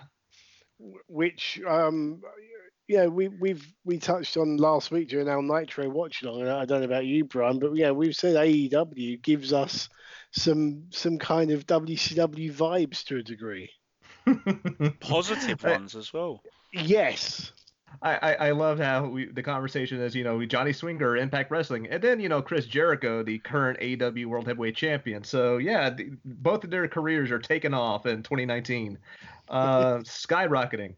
which um, yeah, we we've we touched on last week during our Nitro watch along. I don't know about you, Brian, but yeah, we've said AEW gives us some some kind of WCW vibes to a degree.
Ones as well.
Yes.
I, I, I love how we, the conversation is, you know, Johnny Swinger, Impact Wrestling, and then, you know, Chris Jericho, the current AEW World Heavyweight Champion. So, yeah, the, both of their careers are taking off in 2019, uh, skyrocketing.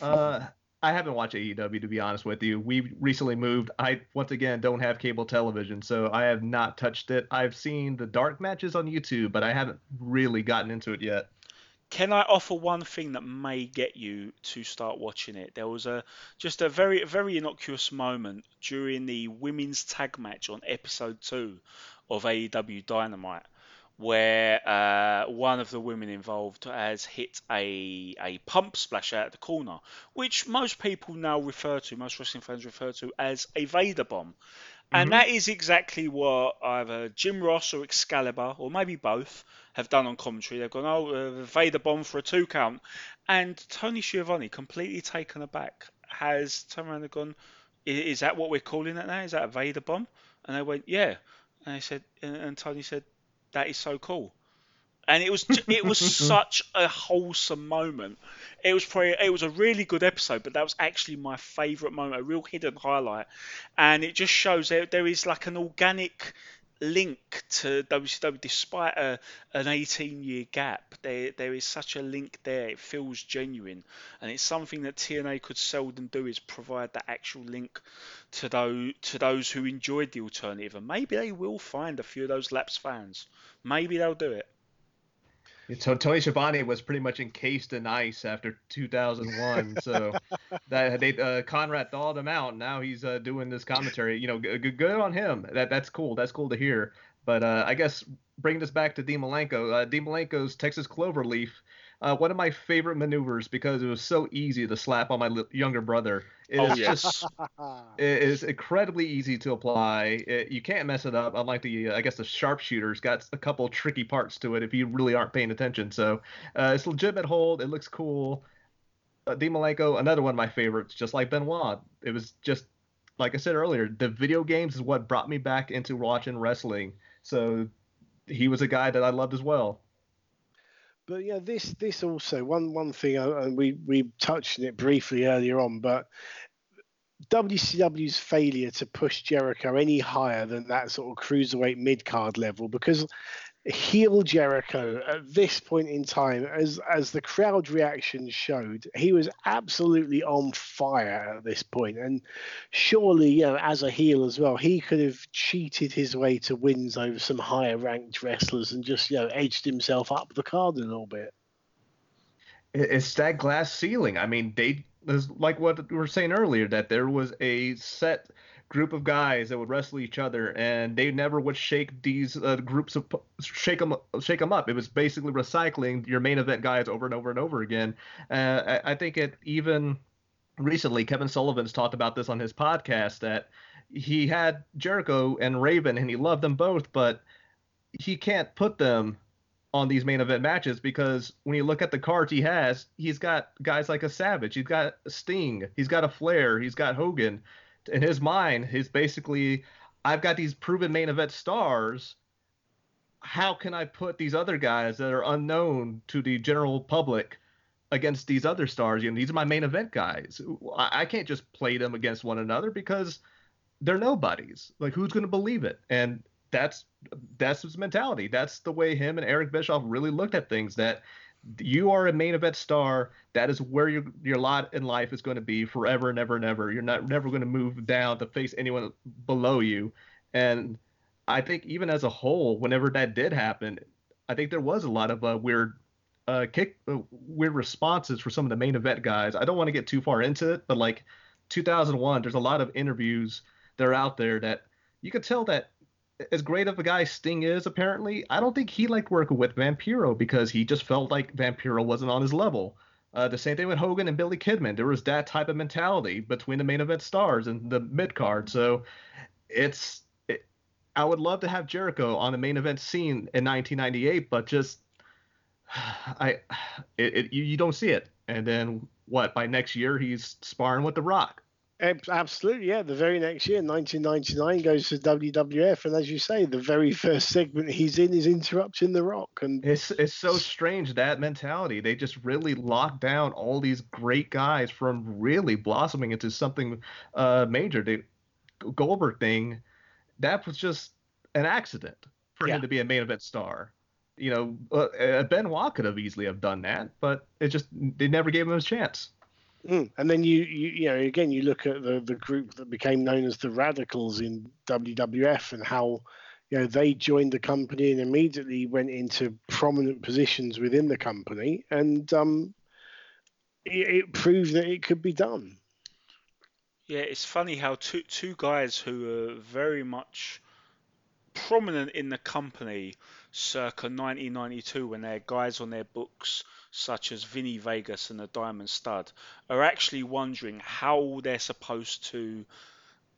Uh, I haven't watched AEW, to be honest with you. We recently moved. I, once again, don't have cable television, so I have not touched it. I've seen the dark matches on YouTube, but I haven't really gotten into it yet.
Can I offer one thing that may get you to start watching it? There was a just a very very innocuous moment during the women's tag match on episode two of AEW Dynamite, where uh, one of the women involved has hit a a pump splash out of the corner, which most people now refer to, most wrestling fans refer to as a Vader bomb. And that is exactly what either Jim Ross or Excalibur, or maybe both, have done on commentary. They've gone, oh, uh, Vader bomb for a two count. And Tony Schiavone, completely taken aback, has turned around and gone, is that what we're calling it now? Is that a Vader bomb? And they went, yeah. And they said, and, and Tony said, that is so cool. And it was it was such a wholesome moment. It was probably it was a really good episode, but that was actually my favourite moment, a real hidden highlight. And it just shows that there is like an organic link to WCW despite a, an 18 year gap. There there is such a link there. It feels genuine, and it's something that TNA could seldom do is provide that actual link to those to those who enjoyed the alternative. And maybe they will find a few of those lapsed fans. Maybe they'll do it.
So Tony Schiavone was pretty much encased in ice after 2001. so that they uh, Conrad thawed him out. And now he's uh, doing this commentary. You know, g- good on him. That that's cool. That's cool to hear. But uh, I guess bringing this back to Dean Malenko, uh, Dean Malenko's Texas Cloverleaf, uh, one of my favorite maneuvers because it was so easy to slap on my li- younger brother. It
Oh
is
yes.
just it is incredibly easy to apply. It, you can't mess it up. Unlike the, uh, I guess the sharpshooter's got a couple tricky parts to it if you really aren't paying attention. So uh, it's legitimate hold. It looks cool. Uh, Dean Malenko, another one of my favorites, just like Benoit. It was just like I said earlier. The video games is what brought me back into watching wrestling. So he was a guy that I loved as well.
But yeah, this this also one one thing, uh, and we we touched on it briefly earlier on, but WCW's failure to push Jericho any higher than that sort of cruiserweight mid card level, because heel Jericho at this point in time, as as the crowd reaction showed, he was absolutely on fire at this point, and surely, you know, as a heel as well, he could have cheated his way to wins over some higher ranked wrestlers and just you know edged himself up the card a little bit.
It's that glass ceiling. I mean, they it's like what we were saying earlier that there was a set group of guys that would wrestle each other, and they never would shake these uh, groups of shake them shake them up. It was basically recycling your main event guys over and over and over again. Uh, I, I think it even recently Kevin Sullivan's talked about this on his podcast that he had Jericho and Raven and he loved them both, but he can't put them on these main event matches because when you look at the cards he has, he's got guys like a Savage, he's got Sting, he's got a Flair, he's got Hogan. In his mind, he's basically, I've got these proven main event stars. How can I put these other guys that are unknown to the general public against these other stars? You know, these are my main event guys. I, I can't just play them against one another because they're nobodies. Like, who's going to believe it? And that's that's his mentality. That's the way him and Eric Bischoff really looked at things. That you are a main event star. That is where your your lot in life is going to be forever and ever and ever. You're not never going to move down to face anyone below you. And I think even as a whole, whenever that did happen, I think there was a lot of uh, weird uh, kick uh, weird responses for some of the main event guys. I don't want to get too far into it, but like 2001, there's a lot of interviews that are out there that you could tell that as great of a guy Sting is, apparently, I don't think he liked working with Vampiro because he just felt like Vampiro wasn't on his level. Uh, the same thing with Hogan and Billy Kidman. There was that type of mentality between the main event stars and the mid card. So it's, it, I would love to have Jericho on the main event scene in 1998, but just, I, it, it you, you don't see it. And then what? By next year, he's sparring with The Rock.
Absolutely, yeah. The very next year, 1999, goes to WWF, and as you say, the very first segment he's in is interrupting The Rock, and
it's it's so strange that mentality. They just really locked down all these great guys from really blossoming into something uh, major. The Goldberg thing, that was just an accident for yeah. him to be a main event star. You know, uh, uh Benoit could have easily have done that, but it just they never gave him a chance.
Mm. And then you, you, you know, again, you look at the the group that became known as the Radicals in WWF and how, you know, they joined the company and immediately went into prominent positions within the company, and um, it, it proved that it could be done.
Yeah, it's funny how two two guys who are very much prominent in the company circa 1992 when they're guys on their books such as Vinny Vegas and the Diamond Studd, are actually wondering how they're supposed to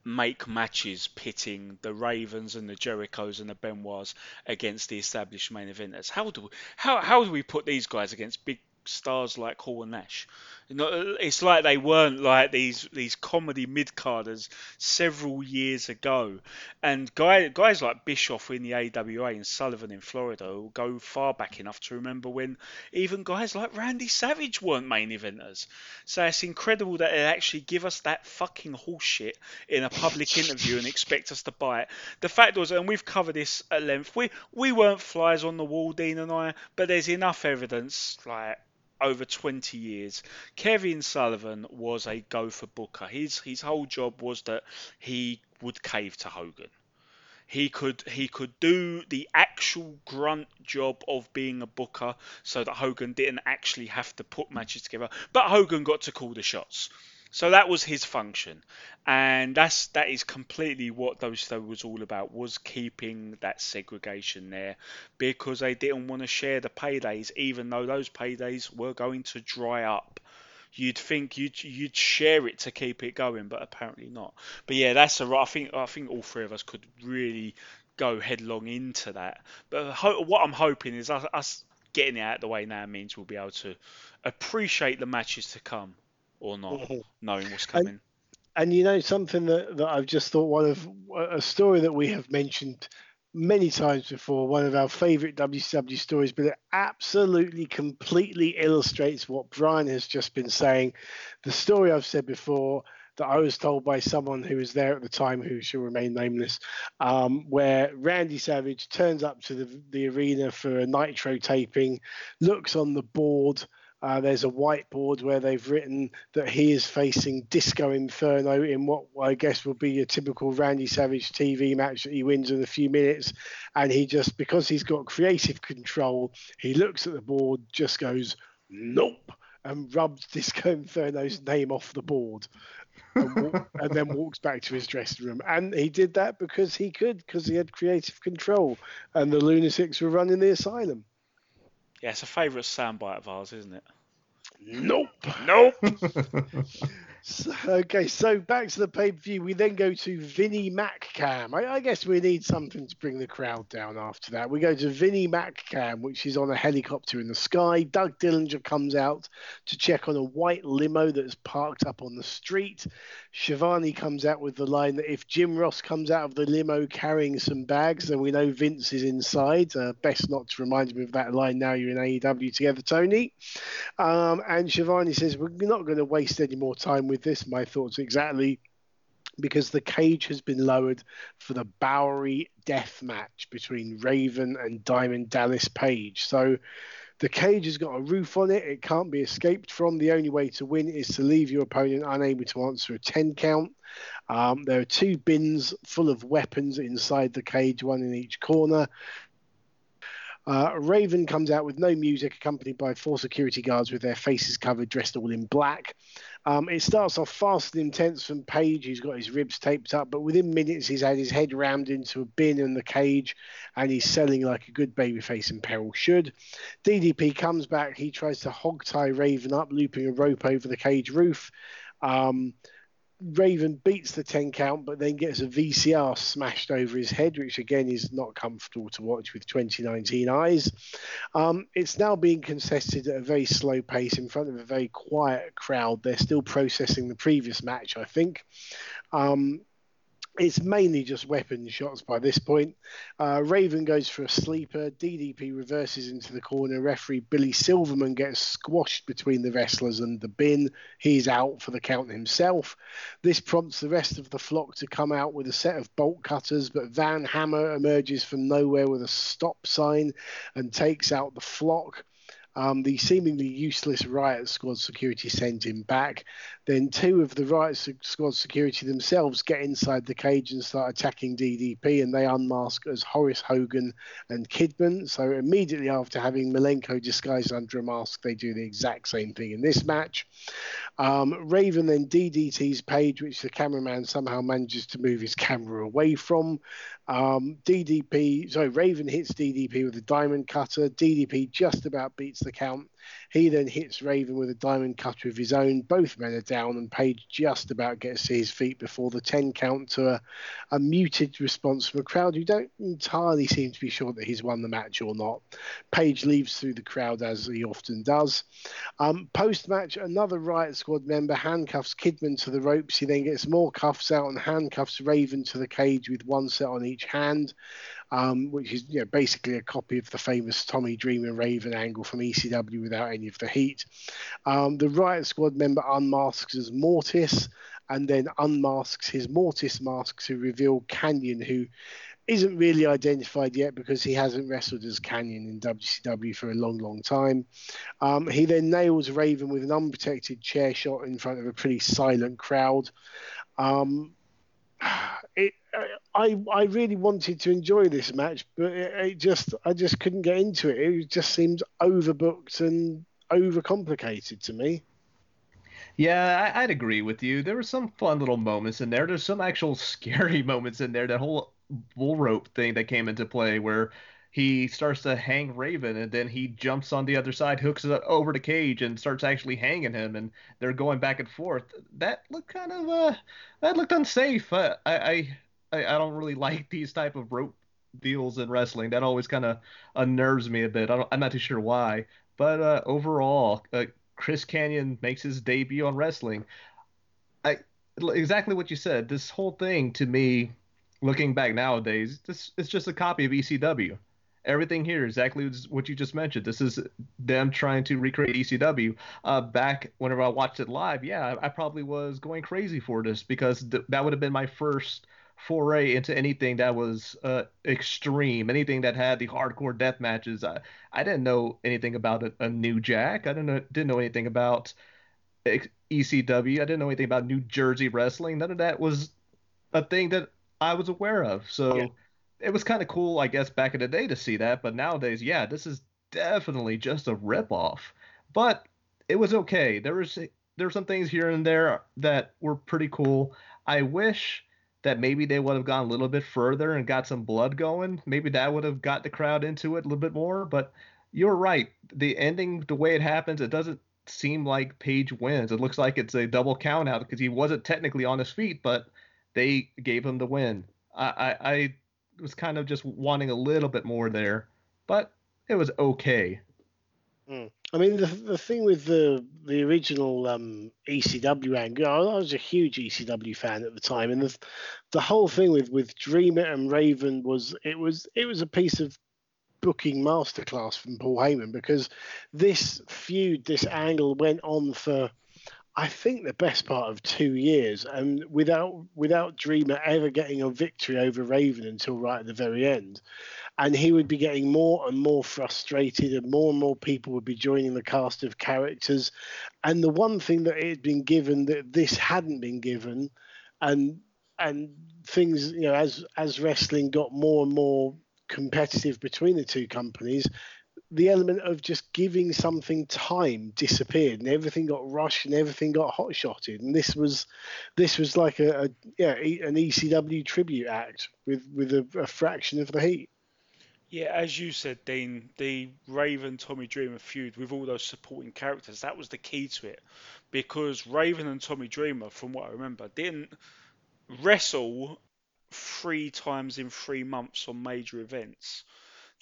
make matches pitting the Ravens and the Jerichos and the Benoits against the established main eventers. How do we, how how do we put these guys against big stars like Hall and Nash. It's like they weren't like these these comedy mid carders several years ago, and guy, guys like Bischoff in the AWA and Sullivan in Florida will go far back enough to remember when even guys like Randy Savage weren't main eventers. So it's incredible that they actually give us that fucking horseshit in a public interview and expect us to buy it. The fact was, and we've covered this at length, we we weren't flies on the wall, Dean and I, but there's enough evidence like over 20 years. Kevin Sullivan was a gopher booker. His his whole job was that he would cave to Hogan. He could he could do the actual grunt job of being a booker, so that Hogan didn't actually have to put matches together. But Hogan got to call the shots. So that was his function, and that's that is completely what those show was all about. Was keeping that segregation there because they didn't want to share the paydays, even though those paydays were going to dry up. You'd think you'd you'd share it to keep it going, but apparently not. But yeah, that's a. I think I think all three of us could really go headlong into that. But ho- what I'm hoping is us, us getting it out of the way now means we'll be able to appreciate the matches to come or not, mm-hmm. knowing what's coming.
And, and, you know something that, that I've just thought one of a story that we have mentioned many times before, one of our favourite WCW stories, but it absolutely completely illustrates what Brian has just been saying. The story I've said before that I was told by someone who was there at the time, who shall remain nameless, um, where Randy Savage turns up to the, the arena for a Nitro taping, looks on the board, uh, there's a whiteboard where they've written that he is facing Disco Inferno in what I guess will be a typical Randy Savage TV match that he wins in a few minutes. And he just, because he's got creative control, he looks at the board, just goes, nope, and rubs Disco Inferno's name off the board. And, walk, and, then walks back to his dressing room. And he did that because he could, because he had creative control, and the lunatics were running the asylum.
Yeah, it's a favourite soundbite of ours, isn't it?
Nope.
Nope.
So, okay, so back to the pay per view. We then go to Vinnie MacCam. I, I, guess we need something to bring the crowd down after that. We go to Vinnie MacCam, which is on a helicopter in the sky. Doug Dillinger comes out to check on a white limo that's parked up on the street. Schiavone comes out with the line that if Jim Ross comes out of the limo carrying some bags, then we know Vince is inside. Uh, best not to remind me of that line now you're in AEW together, Tony. Um, and Schiavone says, We're not going to waste any more time with this. My thoughts exactly because the cage has been lowered for the Bowery death match between Raven and Diamond Dallas Page. So the cage has got a roof on it. It can't be escaped from. The only way to win is to leave your opponent unable to answer a 10 count. Um, there are two bins full of weapons inside the cage, one in each corner. Uh, Raven comes out with no music, accompanied by four security guards with their faces covered, dressed all in black. Um, it starts off fast and intense from Page. He's got his ribs taped up, but within minutes, he's had his head rammed into a bin in the cage and he's selling like a good babyface in peril should. DDP comes back. He tries to hog tie Raven up, looping a rope over the cage roof. Um, Raven beats the 10 count, but then gets a VCR smashed over his head, which again is not comfortable to watch with 2019 eyes. Um, it's now being contested at a very slow pace in front of a very quiet crowd. They're still processing the previous match, I think. Um, it's mainly just weapon shots by this point. Uh, Raven goes for a sleeper. DDP reverses into the corner. Referee Billy Silverman gets squashed between the wrestlers and the bin. He's out for the count himself. This prompts the rest of the flock to come out with a set of bolt cutters, but Van Hammer emerges from nowhere with a stop sign and takes out the flock. Um, the seemingly useless riot squad security send him back. Then two of the riot squad security themselves get inside the cage and start attacking DDP, and they unmask as Horace Hogan and Kidman. So immediately after having Malenko disguised under a mask, they do the exact same thing in this match. Um, Raven then DDT's Page, which the cameraman somehow manages to move his camera away from. Um, DDP, sorry, Raven hits DDP with a diamond cutter. DDP just about beats the count. He then hits Raven with a diamond cutter of his own. Both men are down, and Page just about gets to his feet before the 10 count to a, a muted response from a crowd who don't entirely seem to be sure that he's won the match or not. Page leaves through the crowd as he often does. Um, Post match, another Riot Squad member handcuffs Kidman to the ropes. He then gets more cuffs out and handcuffs Raven to the cage with one set on each hand um, which is you know, basically a copy of the famous Tommy Dreamer Raven angle from ECW without any of the heat. Um, the Riot Squad member unmasks as Mortis and then unmasks his Mortis mask to reveal Kanyon, who isn't really identified yet because he hasn't wrestled as Kanyon in WCW for a long, long time. Um, he then nails Raven with an unprotected chair shot in front of a pretty silent crowd. Um, it, uh, I I really wanted to enjoy this match, but it, it, just I just couldn't get into it. It just seemed overbooked and overcomplicated to me.
Yeah, I, would agree with you. There were some fun little moments in there. There's some actual scary moments in there. That whole bull rope thing that came into play where he starts to hang Raven and then he jumps on the other side, hooks it over the cage and starts actually hanging him and they're going back and forth. That looked kind of uh that looked unsafe. I I I don't really like these type of rope deals in wrestling. That always kind of unnerves me a bit. I am not too sure why, but uh, overall, uh, Chris Kanyon makes his debut on wrestling. I exactly what you said. This whole thing to me, looking back nowadays, this it's just a copy of ECW everything here exactly what you just mentioned. This is them trying to recreate ECW. Uh, back whenever I watched it live, yeah, I, I probably was going crazy for this because th- that would have been my first foray into anything that was uh, extreme, anything that had the hardcore death matches. I, I didn't know anything about a, a New Jack. I didn't know, didn't know anything about ECW. I didn't know anything about New Jersey wrestling. None of that was a thing that I was aware of. So. Yeah it was kind of cool, I guess, back in the day to see that. But nowadays, yeah, this is definitely just a ripoff. But it was okay. There was there were some things here and there that were pretty cool. I wish that maybe they would have gone a little bit further and got some blood going. Maybe that would have got the crowd into it a little bit more. But you're right. The ending, the way it happens, it doesn't seem like Page wins. It looks like it's a double count out because he wasn't technically on his feet, but they gave him the win. I, I, I was kind of just wanting a little bit more there, but it was okay.
Mm. I mean, the the thing with the the original um, ECW angle, I was a huge ECW fan at the time, and the the whole thing with with Dreamer and Raven was it was it was a piece of booking masterclass from Paul Heyman because this feud, this angle went on for I think the best part of two years, and without without Dreamer ever getting a victory over Raven until right at the very end. And he would be getting more and more frustrated and more and more people would be joining the cast of characters. And the one thing that it had been given that this hadn't been given and and things you know as as wrestling got more and more competitive between the two companies the element of just giving something time disappeared and everything got rushed and everything got hot shotted and this was this was like a, a yeah an ECW tribute act with with a, a fraction of the heat
yeah, as you said, Dean, the Raven Tommy Dreamer feud with all those supporting characters, that was the key to it. Because Raven and Tommy Dreamer, from what I remember, didn't wrestle three times in three months on major events.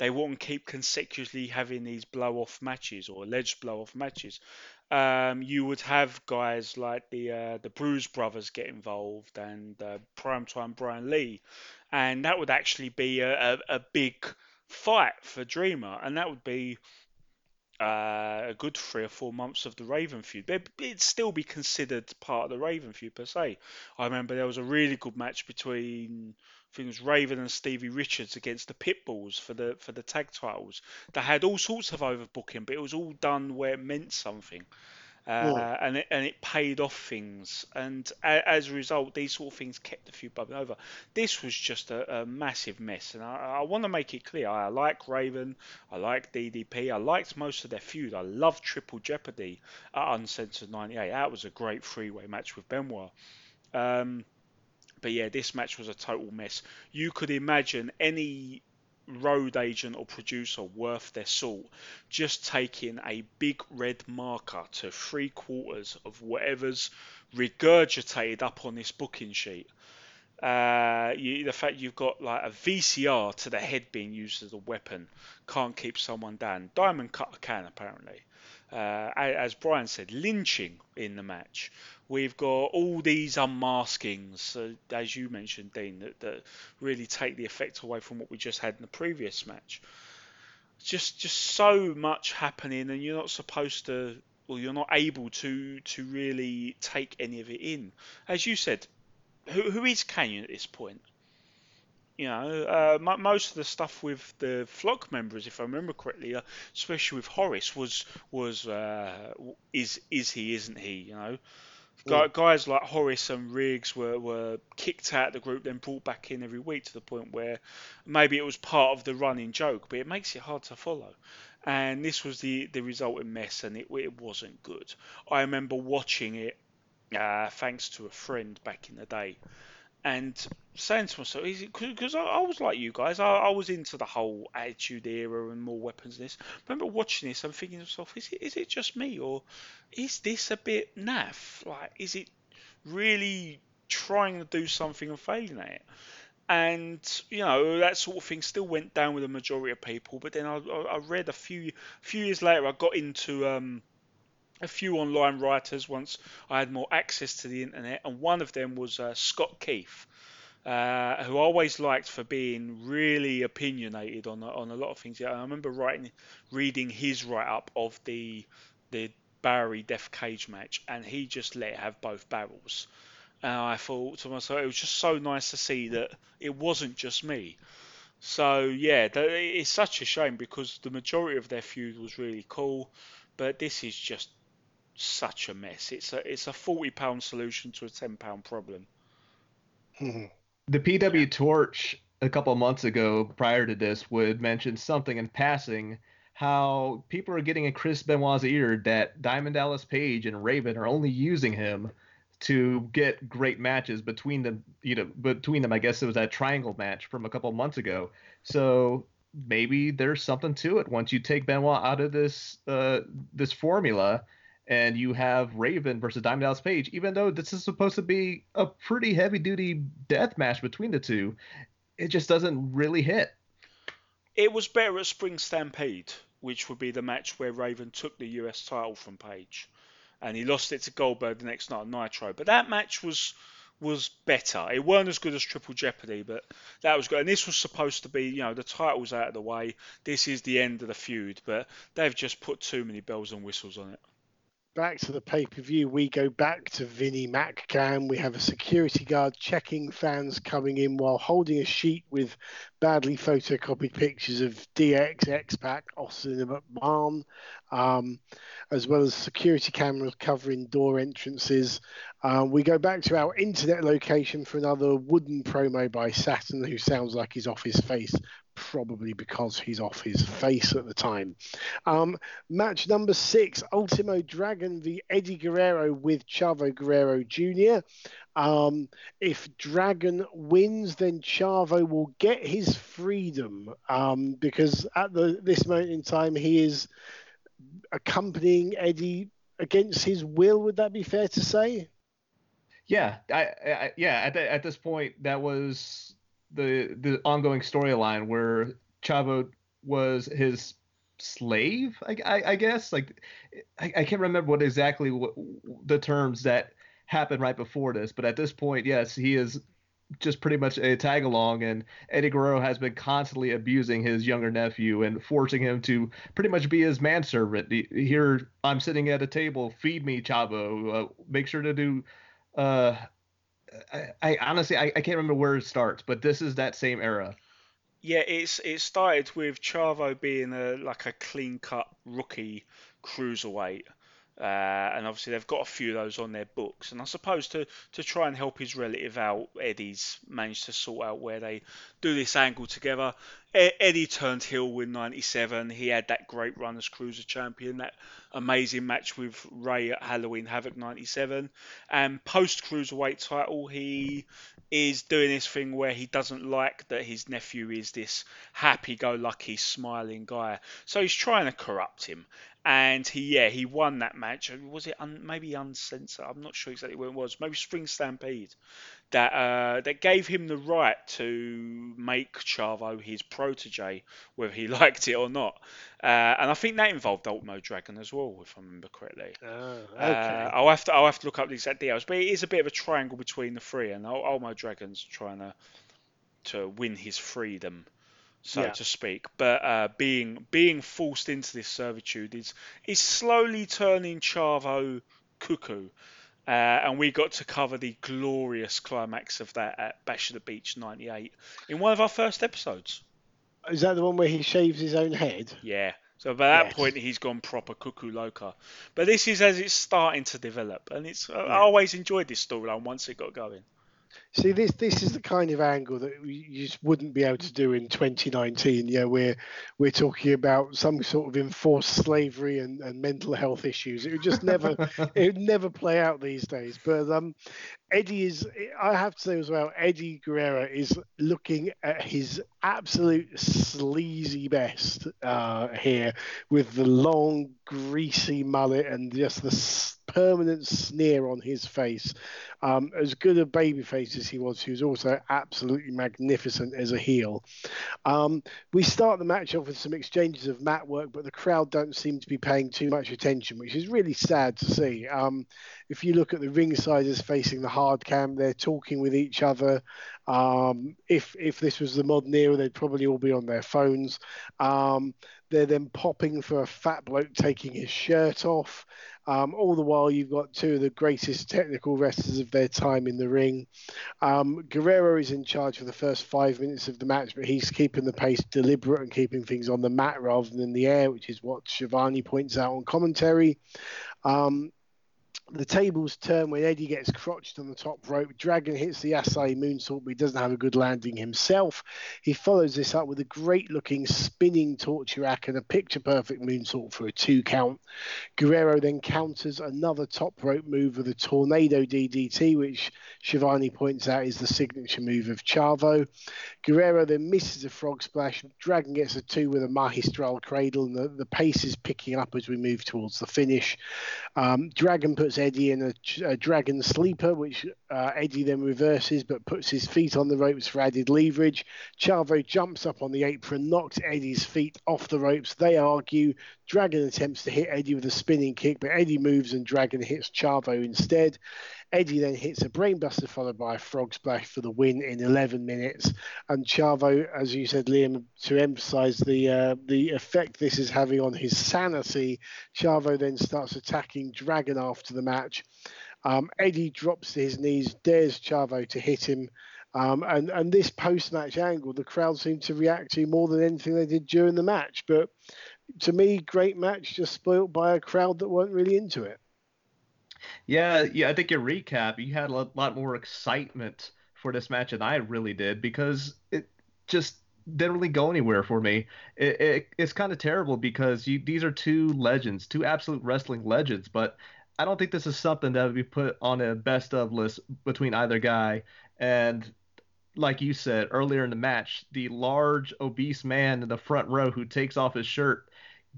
They wouldn't keep consecutively having these blow off matches or alleged blow off matches. Um, you would have guys like the uh, the Bruise Brothers get involved and uh, Primetime Brian Lee, and that would actually be a, a, a big fight for Dreamer, and that would be uh, a good three or four months of the Raven feud. But it'd still be considered part of the Raven feud per se. I remember there was a really good match between things Raven and Stevie Richards against the Pitbulls for the for the tag titles. They had all sorts of overbooking, but it was all done where it meant something. Uh, and it, and it paid off things, and a, as a result, these sort of things kept the feud bubbling over. This was just a, a massive mess, and I, I want to make it clear: I like Raven, I like DDP, I liked most of their feud. I love Triple Jeopardy at Uncensored '98. That was a great three-way match with Benoit. Um, but yeah, this match was a total mess. You could imagine any road agent or producer worth their salt just taking a big red marker to three quarters of whatever's regurgitated up on this booking sheet. Uh, you, the fact you've got like a VCR to the head being used as a weapon can't keep someone down. Diamond Cutter can apparently. Uh, as Brian said, lynching in the match. We've got all these unmaskings, uh, as you mentioned, Dean, that, that really take the effect away from what we just had in the previous match. Just, just so much happening, and you're not supposed to, or you're not able to, to really take any of it in. As you said, who, who is Kanyon at this point? You know, uh, most of the stuff with the flock members, if I remember correctly, uh, especially with Horace, was was uh, is is he, isn't he? You know. Guys like Horace and Riggs were, were kicked out of the group, then brought back in every week to the point where maybe it was part of the running joke, but it makes it hard to follow. And this was the, the resulting mess, and it, it wasn't good. I remember watching it uh, thanks to a friend back in the day and saying to myself, because I, I, was like you guys, I, I, was into the whole attitude era and more weapons. This, I remember watching this, I'm thinking to myself, is it is it just me or is this a bit naff? Like, is it really trying to do something and failing at it? And you know that sort of thing still went down with the majority of people. But then I, I read a few few years later, I got into um, a few online writers once I had more access to the internet, and one of them was uh, Scott Keith, uh, who I always liked for being really opinionated on on a lot of things. Yeah, I remember writing, reading his write up of the the Bowery Death Cage match, and he just let have both barrels. And I thought to myself, it was just so nice to see that it wasn't just me. So yeah, it's such a shame because the majority of their feud was really cool, but this is just such a mess. It's a it's a forty pound solution to a ten pound problem.
the PW Torch a couple months ago, prior to this, would mention something in passing how people are getting in Chris Benoit's ear that Diamond Dallas Page and Raven are only using him to get great matches between them. You know, between them, I guess it was that triangle match from a couple months ago. So maybe there's something to it. Once you take Benoit out of this uh, this formula, and you have Raven versus Diamond Dallas Page, even though this is supposed to be a pretty heavy duty death match between the two, it just doesn't really hit.
It was better at Spring Stampede, which would be the match where Raven took the US title from Page, and he lost it to Goldberg the next night on Nitro. But that match was was better. It weren't as good as Triple Jeopardy, but that was good. And this was supposed to be, you know, the title's out of the way. This is the end of the feud, but they've just put too many bells and whistles on it
back to the pay per view, we go back to Vinnie McCann. We have a security guard checking fans coming in while holding a sheet with badly photocopied pictures of DX, X Pac, Austin, and McMahon, um, as well as security cameras covering door entrances. Um, we go back to our internet location for another wooden promo by Saturn, who sounds like he's off his face probably because he's off his face at the time. Um, match number six Ultimo Dragon v Eddie Guerrero with Chavo Guerrero Jr. Um, if Dragon wins, then Chavo will get his freedom um, because at the, this moment in time he is accompanying Eddie against his will. Would that be fair to say?
Yeah, I, I yeah. At, the, at this point, that was the the ongoing storyline where Chavo was his slave, I, I, I guess. Like, I, I, can't remember what exactly what, the terms that happened right before this, but at this point, yes, he is just pretty much a tag along, and Eddie Guerrero has been constantly abusing his younger nephew and forcing him to pretty much be his manservant. Here, I'm sitting at a table, feed me, Chavo. Uh, make sure to do uh, I, I honestly I, I can't remember where it starts, but this is that same era.
Yeah, it's it started with Chavo being a like a clean cut rookie cruiserweight. Uh, and obviously they've got a few of those on their books. And I suppose to, to try and help his relative out, Eddie's managed to sort out where they do this angle together. Eddie turned heel with 97. He had that great run as cruiser champion, that amazing match with Ray at Halloween Havoc 97. And post cruiserweight title, he is doing this thing where he doesn't like that his nephew is this happy go lucky, smiling guy. So he's trying to corrupt him and he yeah he won that match. Was it un, maybe uncensored? I'm not sure exactly where it was. Maybe Spring Stampede that uh, that gave him the right to make Chavo his protege, whether he liked it or not. Uh, and I think that involved Ultimo Dragon as well, if I remember correctly.
Oh,
uh,
okay.
Uh, I'll have to I'll have to look up the exact details, but it is a bit of a triangle between the three, and Ultimo Dragon's trying to to win his freedom so yeah. to speak. But uh, being being forced into this servitude is is slowly turning Chavo cuckoo. Uh, and we got to cover the glorious climax of that at Bash of the Beach '98 in one of our first episodes.
Is that the one where he shaves his own head?
Yeah. So by that
Yes.
point, he's gone proper cuckoo loca. But this is as it's starting to develop, and it's I always enjoyed this storyline once it got going.
See, this this is the kind of angle that you just wouldn't be able to do in 2019. Yeah, we're we're talking about some sort of enforced slavery and, and mental health issues. It would just never it would never play out these days. But um, Eddie is, I have to say as well, Eddie Guerrero is looking at his absolute sleazy best uh, here with the long, greasy mullet and just the permanent sneer on his face. Um, as good a babyface as he was, he was also absolutely magnificent as a heel. Um, we start the match off with some exchanges of mat work, but the crowd don't seem to be paying too much attention, which is really sad to see. Um, if you look at the ringsiders facing the hard cam, they're talking with each other. Um, if if this was the modern era, they'd probably all be on their phones. Um, they're then popping for a fat bloke taking his shirt off. Um, all the while, you've got two of the greatest technical wrestlers of their time in the ring. Um, Guerrero is in charge for the first five minutes of the match, but he's keeping the pace deliberate and keeping things on the mat rather than in the air, which is what Schiavone points out on commentary. Um, the tables turn when Eddie gets crotched on the top rope. Dragon hits the Asai moonsault, but he doesn't have a good landing himself. He follows this up with a great looking spinning torture rack and a picture perfect moonsault for a two count. Guerrero then counters another top rope move with a tornado DDT, which Schiavone points out is the signature move of Chavo. Guerrero then misses a frog splash. Dragon gets a two with a Magistral cradle, and the, the pace is picking up as we move towards the finish. Um, Dragon puts Eddie in a, a dragon sleeper, which uh, Eddie then reverses but puts his feet on the ropes for added leverage. Chavo jumps up on the apron, knocks Eddie's feet off the ropes. They argue. Dragon attempts to hit Eddie with a spinning kick, but Eddie moves and Dragon hits Chavo instead. Eddie then hits a brainbuster followed by a frog splash for the win in 11 minutes. And Chavo, as you said, Liam, to emphasize the uh, the effect this is having on his sanity, Chavo then starts attacking Dragon after the match. Um, Eddie drops to his knees, dares Chavo to hit him. Um, and, and this post match angle, the crowd seemed to react to more than anything they did during the match. But to me, great match, just spoilt by a crowd that weren't really into it.
Yeah, yeah. I think your recap, you had a lot, more excitement for this match than I really did because it just didn't really go anywhere for me. It, it, it's kind of terrible because you, these are two legends, two absolute wrestling legends, but I don't think this is something that would be put on a best of list between either guy. And like you said earlier in the match, the large, obese man in the front row who takes off his shirt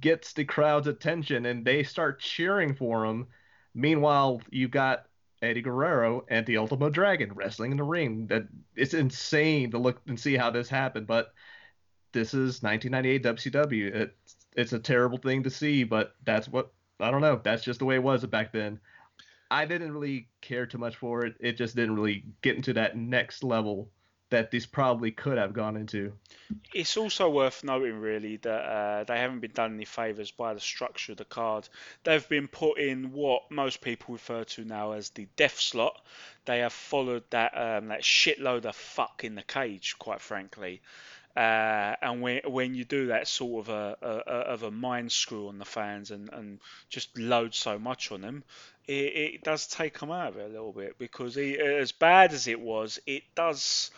gets the crowd's attention and they start cheering for him. Meanwhile, you've got Eddie Guerrero and the Ultimo Dragon wrestling in the ring. That it's insane to look and see how this happened, but this is 1998 WCW. It's it's a terrible thing to see, but that's what I don't know. That's just the way it was back then. I didn't really care too much for it. It just didn't really get into that next level that this probably could have gone into.
It's also worth noting, really, that uh, they haven't been done any favours by the structure of the card. They've been put in what most people refer to now as the death slot. They have followed that um, that shitload of fuck in the cage, quite frankly. Uh, and when when you do that sort of a, a, a, of a mind screw on the fans and, and just load so much on them, it, it does take them out of it a little bit because it, as bad as it was, it does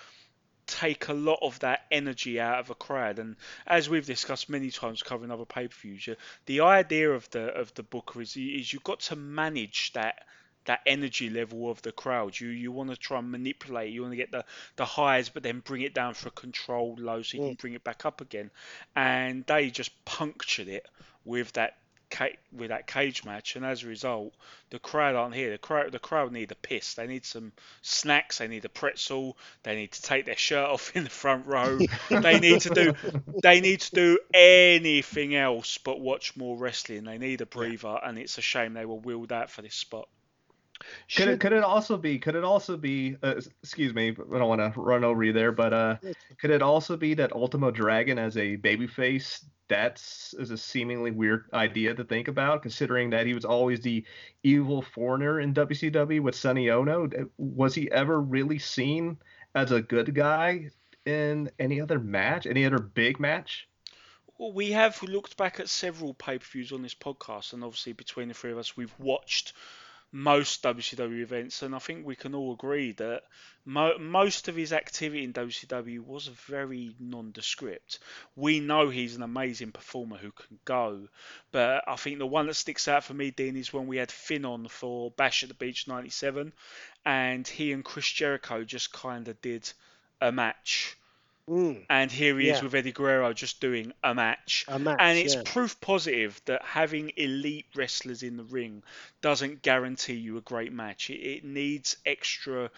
take a lot of that energy out of a crowd. And as we've discussed many times covering other pay per views, the idea of the of the booker is is you've got to manage that that energy level of the crowd. You you want to try and manipulate. You want to get the the highs, but then bring it down for a controlled low, so you can mm. bring it back up again. And they just punctured it with that with that cage match, and as a result, the crowd aren't here. The crowd, the crowd need a piss. They need some snacks. They need a pretzel. They need to take their shirt off in the front row. they need to do, they need to do anything else but watch more wrestling. They need a breather, and it's a shame they were wheeled out for this spot.
Could it, could it also be? Could it also be? Uh, excuse me, I don't want to run over you there, but uh, could it also be that Ultimo Dragon as a babyface that's is a seemingly weird idea to think about, considering that he was always the evil foreigner in WCW with Sonny Onoo. Was he ever really seen as a good guy in any other match, any other big match?
Well, we have looked back at several pay per views on this podcast, and obviously between the three of us, we've watched most WCW events, and I think we can all agree that mo- most of his activity in WCW was very nondescript. We know he's an amazing performer who can go, but I think the one that sticks out for me, Dean, is when we had Finn on for Bash at the Beach '97, and he and Chris Jericho just kind of did a match
Mm.
And here he
Yeah.
is with Eddie Guerrero just doing a match.
A match,
and it's
yeah.
proof positive that having elite wrestlers in the ring doesn't guarantee you a great match. It, it needs extra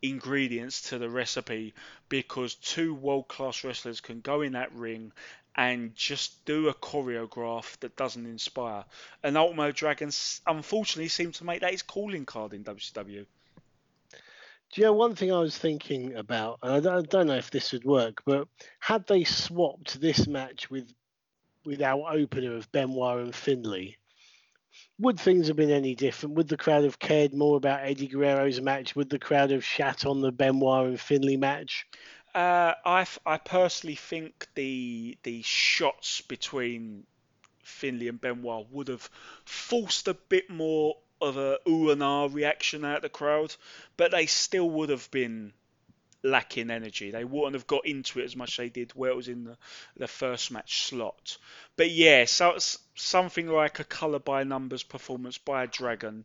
ingredients to the recipe because two world class wrestlers can go in that ring and just do a choreograph that doesn't inspire. And Ultimo Dragons unfortunately seem to make that his calling card in WCW.
Do you know one thing I was thinking about, and I don't, know if this would work, but had they swapped this match with with our opener of Benoit and Finlay, would things have been any different? Would the crowd have cared more about Eddie Guerrero's match? Would the crowd have shat on the Benoit and Finlay match?
Uh, I, I personally think the the shots between Finlay and Benoit would have forced a bit more of a ooh and ah reaction out of the crowd, but they still would have been lacking energy. They wouldn't have got into it as much as they did where it was in the, the first match slot. But yeah, so it's something like a colour by numbers performance by a dragon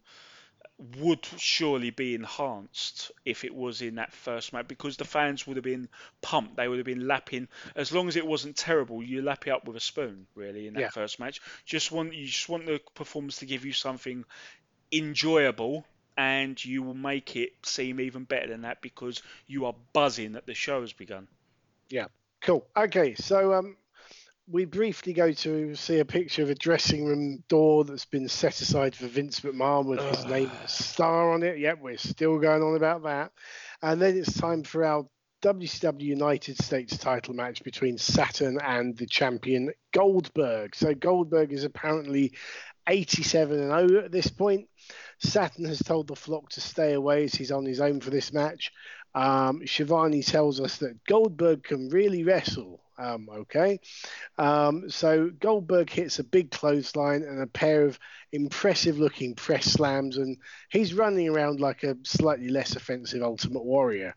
would surely be enhanced if it was in that first match because the fans would have been pumped. They would have been lapping as long as it wasn't terrible. You lap it up with a spoon, really, in that
Yeah.
first match. Just want you just want the performance to give you something enjoyable, and you will make it seem even better than that because you are buzzing that the show has begun.
Yeah, cool. Okay, so um, we briefly go to see a picture of a dressing room door that's been set aside for Vince McMahon with his name star on it. Yep, we're still going on about that. And then it's time for our WCW United States title match between Saturn and the champion Goldberg. So Goldberg is apparently 87 and 0 at this point. Saturn has told the flock to stay away as he's on his own for this match. Um, Schiavone tells us that Goldberg can really wrestle. Um, okay. Um, so Goldberg hits a big clothesline and a pair of impressive looking press slams, and he's running around like a slightly less offensive Ultimate Warrior.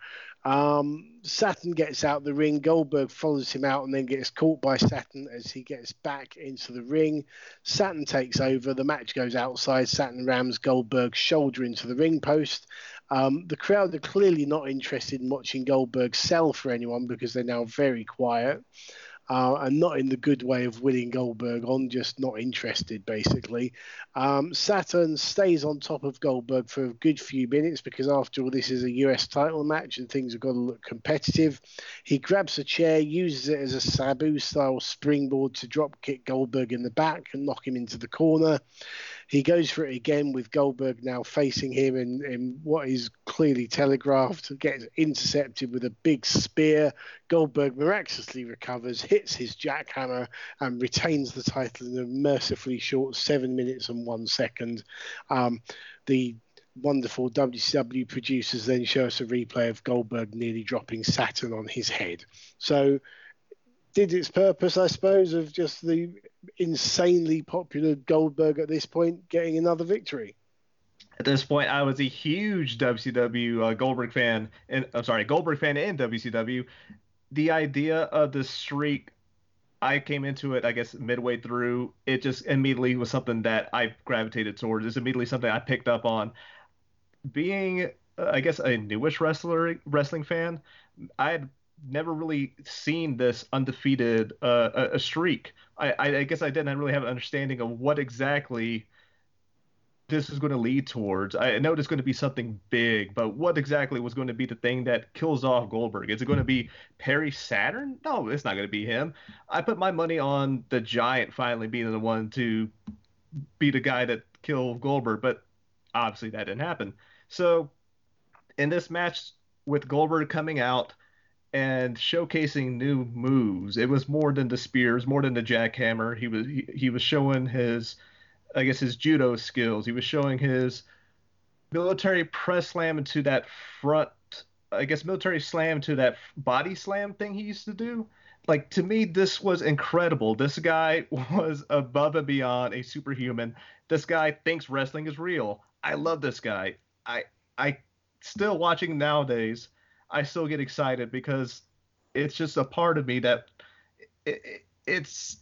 Um, Saturn gets out the ring. Goldberg follows him out and then gets caught by Saturn as he gets back into the ring. Saturn takes over. The match goes outside. Saturn rams Goldberg's shoulder into the ring post. Um, the crowd are clearly not interested in watching Goldberg sell for anyone because they're now very quiet. Uh, and not in the good way of winning Goldberg on, just not interested, basically. Um, Saturn stays on top of Goldberg for a good few minutes because, after all, this is a US title match and things have got to look competitive. He grabs a chair, uses it as a Sabu style springboard to drop kick Goldberg in the back and knock him into the corner. He goes for it again with Goldberg now facing him in, in what is clearly telegraphed, gets intercepted with a big spear. Goldberg miraculously recovers, hits his jackhammer, and retains the title in a mercifully short seven minutes and one second. Um, the wonderful WCW producers then show us a replay of Goldberg nearly dropping Saturn on his head. So, did its purpose, I suppose, of just the insanely popular Goldberg at this point getting another victory.
At this point, I was a huge WCW uh, Goldberg fan, and I'm sorry, Goldberg fan in WCW. The idea of the streak, I came into it, I guess, midway through. It just immediately was something that I gravitated towards. It's immediately something I picked up on. Being, uh, I guess, a newish wrestler wrestling fan, I had never really seen this undefeated uh, a, streak. I, I, I guess I didn't really have an understanding of what exactly this is going to lead towards. I know it's going to be something big, but what exactly was going to be the thing that kills off Goldberg? Is it going to be Perry Saturn? No, it's not going to be him. I put my money on the Giant finally being the one to be the guy that killed Goldberg, but obviously that didn't happen. So in this match with Goldberg coming out and showcasing new moves, it was more than the spears, more than the jackhammer. He was he, he was showing his I guess his judo skills. He was showing his military press slam into that front, I guess military slam to that body slam thing he used to do. Like to me, this was incredible. This guy was above and beyond a superhuman. This guy thinks wrestling is real. I love this guy. I I still watching nowadays. I still get excited because it's just a part of me that it, it, it's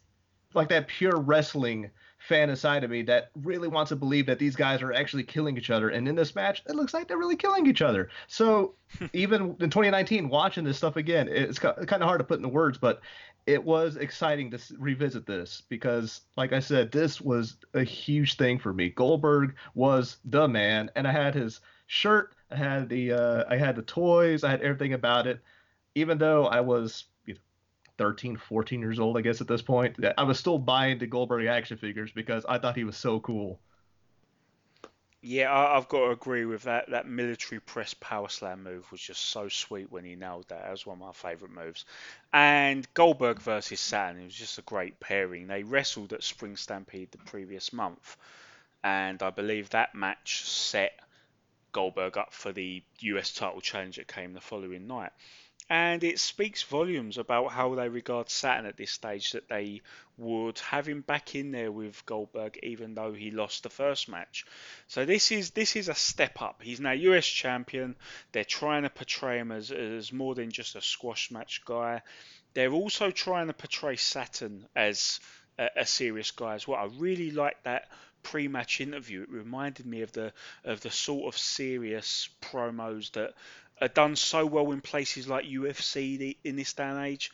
like that pure wrestling fan inside of me that really wants to believe that these guys are actually killing each other. And in this match, it looks like they're really killing each other. So even in 2019, watching this stuff again, it's kind of hard to put into words, but it was exciting to revisit this because, like I said, this was a huge thing for me. Goldberg was the man, and I had his shirt, I had the, uh, I had the toys, I had everything about it. Even though I was 13, 14 years old, I guess, at this point. I was still buying the Goldberg action figures because I thought he was so cool.
Yeah, I, I've got to agree with that. That military press power slam move was just so sweet when he nailed that. That was one of my favourite moves. And Goldberg versus Saturn, it was just a great pairing. They wrestled at Spring Stampede the previous month, and I believe that match set Goldberg up for the US title challenge that came the following night. and it speaks volumes about how they regard Saturn at this stage that they would have him back in there with Goldberg even though he lost the first match. So this is this is a step up. He's now US champion. They're trying to portray him as, as more than just a squash match guy. They're also trying to portray Saturn as a, a serious guy as well. I really like that pre-match interview. It reminded me of the of the sort of serious promos that are done so well in places like UFC in this day and age,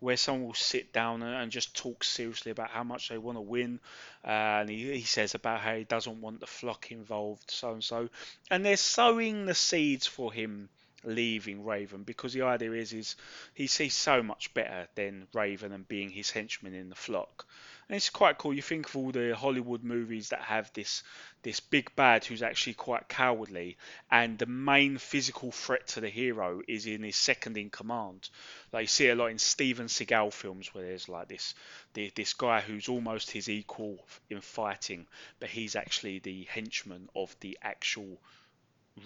where someone will sit down and just talk seriously about how much they want to win, uh, and he, he says about how he doesn't want the flock involved, so and so, and they're sowing the seeds for him leaving Raven because the idea is is he's, he's so much better than Raven and being his henchman in the flock. And it's quite cool. You think of all the Hollywood movies that have this this big bad who's actually quite cowardly, and the main physical threat to the hero is in his second in command. Like you see a lot in Steven Seagal films where there's like this this guy who's almost his equal in fighting, but he's actually the henchman of the actual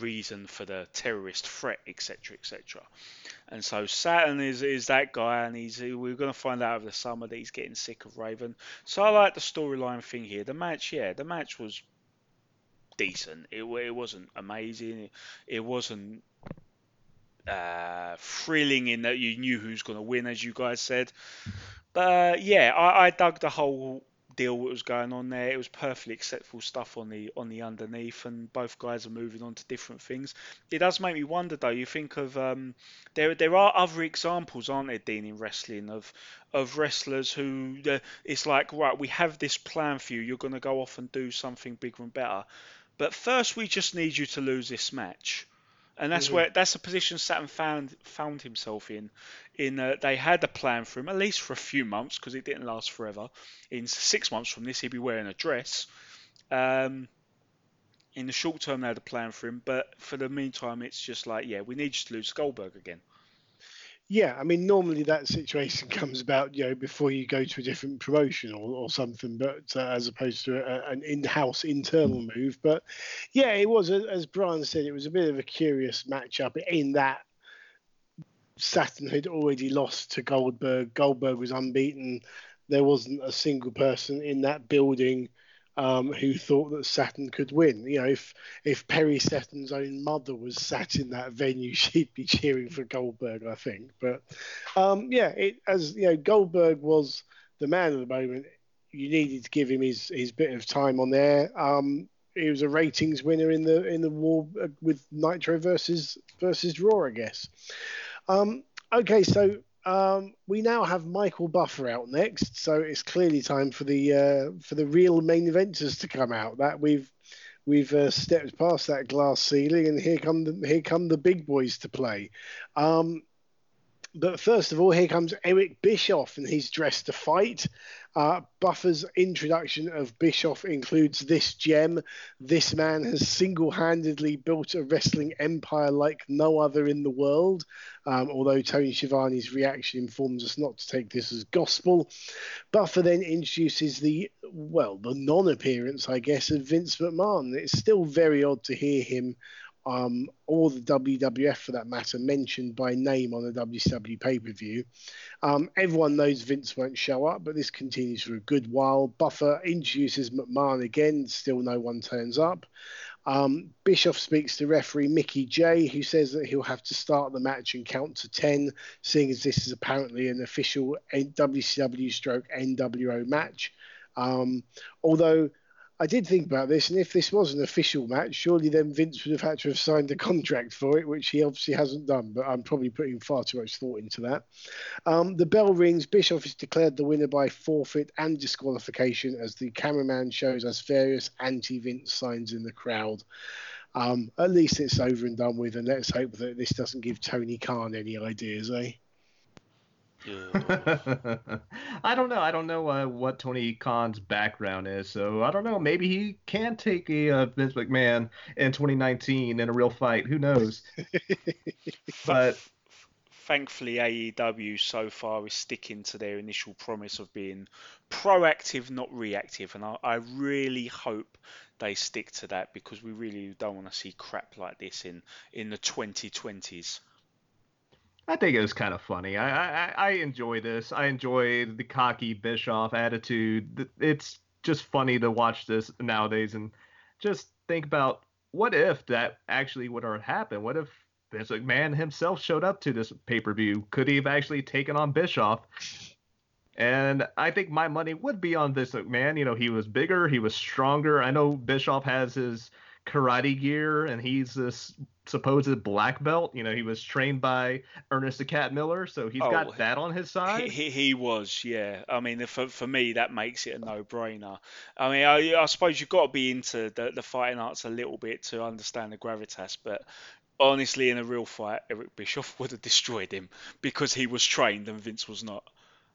reason for the terrorist threat, etc., etc. And so Saturn is is that guy, and he's we're going to find out over the summer that he's getting sick of Raven. So I like the storyline thing here. The match, yeah, the match was decent. It it wasn't amazing. It, wasn't uh, thrilling in that you knew who's going to win, as you guys said. But uh, yeah, I, I dug the whole deal what was going on there. It was perfectly acceptable stuff on the on the underneath, and both guys are moving on to different things. It does make me wonder though. You think of um, there there are other examples, aren't there, Dean, in wrestling of of wrestlers who uh, it's like right, we have this plan for you. You're going to go off and do something bigger and better, but first we just need you to lose this match and that's mm-hmm. where that's the position Saturn found found himself in. In uh, they had a plan for him at least for a few months because it didn't last forever. In six months from this, he'd be wearing a dress. Um, in the short term, they had a plan for him, but for the meantime, it's just like, yeah, we need you to lose Goldberg again.
Yeah, I mean, normally that situation comes about, you know, before you go to a different promotion or, or something, but uh, as opposed to a, an in-house internal move. But yeah, it was, as Brian said, it was a bit of a curious matchup in that Saturn had already lost to Goldberg. Goldberg was unbeaten. There wasn't a single person in that building um, who thought that Saturn could win. You know, if if Perry Saturn's own mother was sat in that venue, she'd be cheering for Goldberg, I think. But um, yeah, it, as you know, Goldberg was the man of the moment. You needed to give him his, his bit of time on there. Um, he was a ratings winner in the in the war uh, with Nitro versus versus Raw, I guess. Um, okay, so um, we now have Michael Buffer out next, so it's clearly time for the uh, for the real main eventers to come out. That we've we've uh, stepped past that glass ceiling, and here come the here come the big boys to play. Um, but first of all, here comes Eric Bischoff, and he's dressed to fight. Uh, Buffer's introduction of Bischoff includes this gem. This man has single handedly built a wrestling empire like no other in the world. Um, although Tony Schiavone's reaction informs us not to take this as gospel. Buffer then introduces the, well, the non appearance, I guess, of Vince McMahon. It's still very odd to hear him um, or the WWF for that matter, mentioned by name on the WCW pay per view. Um, everyone knows Vince won't show up, but this continues for a good while. Buffer introduces McMahon again, still no one turns up. Um, Bischoff speaks to referee Mickey Jay, who says that he'll have to start the match and count to 10, seeing as this is apparently an official WCW stroke NWO match. Um, although I did think about this, and if this was an official match, surely then Vince would have had to have signed a contract for it, which he obviously hasn't done. But I'm probably putting far too much thought into that. Um, the bell rings. Bischoff is declared the winner by forfeit and disqualification as the cameraman shows us various anti-Vince signs in the crowd. Um, at least it's over and done with, and let's hope that this doesn't give Tony Khan any ideas, eh?
I don't know. I don't know uh, what Tony Khan's background is, so I don't know. Maybe he can take a uh, Vince McMahon in 2019 in a real fight. Who knows? but
thankfully, AEW so far is sticking to their initial promise of being proactive, not reactive, and I, I really hope they stick to that because we really don't want to see crap like this in in the 2020s.
I think it was kind of funny. I, I I enjoy this. I enjoy the cocky Bischoff attitude. It's just funny to watch this nowadays and just think about what if that actually would have happened. What if Vince McMahon himself showed up to this pay per view? Could he have actually taken on Bischoff? And I think my money would be on Vince uh, McMahon. You know, he was bigger, he was stronger. I know Bischoff has his karate gear and he's this supposed black belt. You know, he was trained by Ernest the Cat Miller, so he's
Oh,
got that on his side.
He, he, was, yeah. I mean, for, uh, for me, that makes it a no-brainer. I mean, I, I suppose you've got to be into the, the fighting arts a little bit to understand the gravitas, but honestly, in a real fight, Eric Bischoff would have destroyed him because he was trained and Vince was not.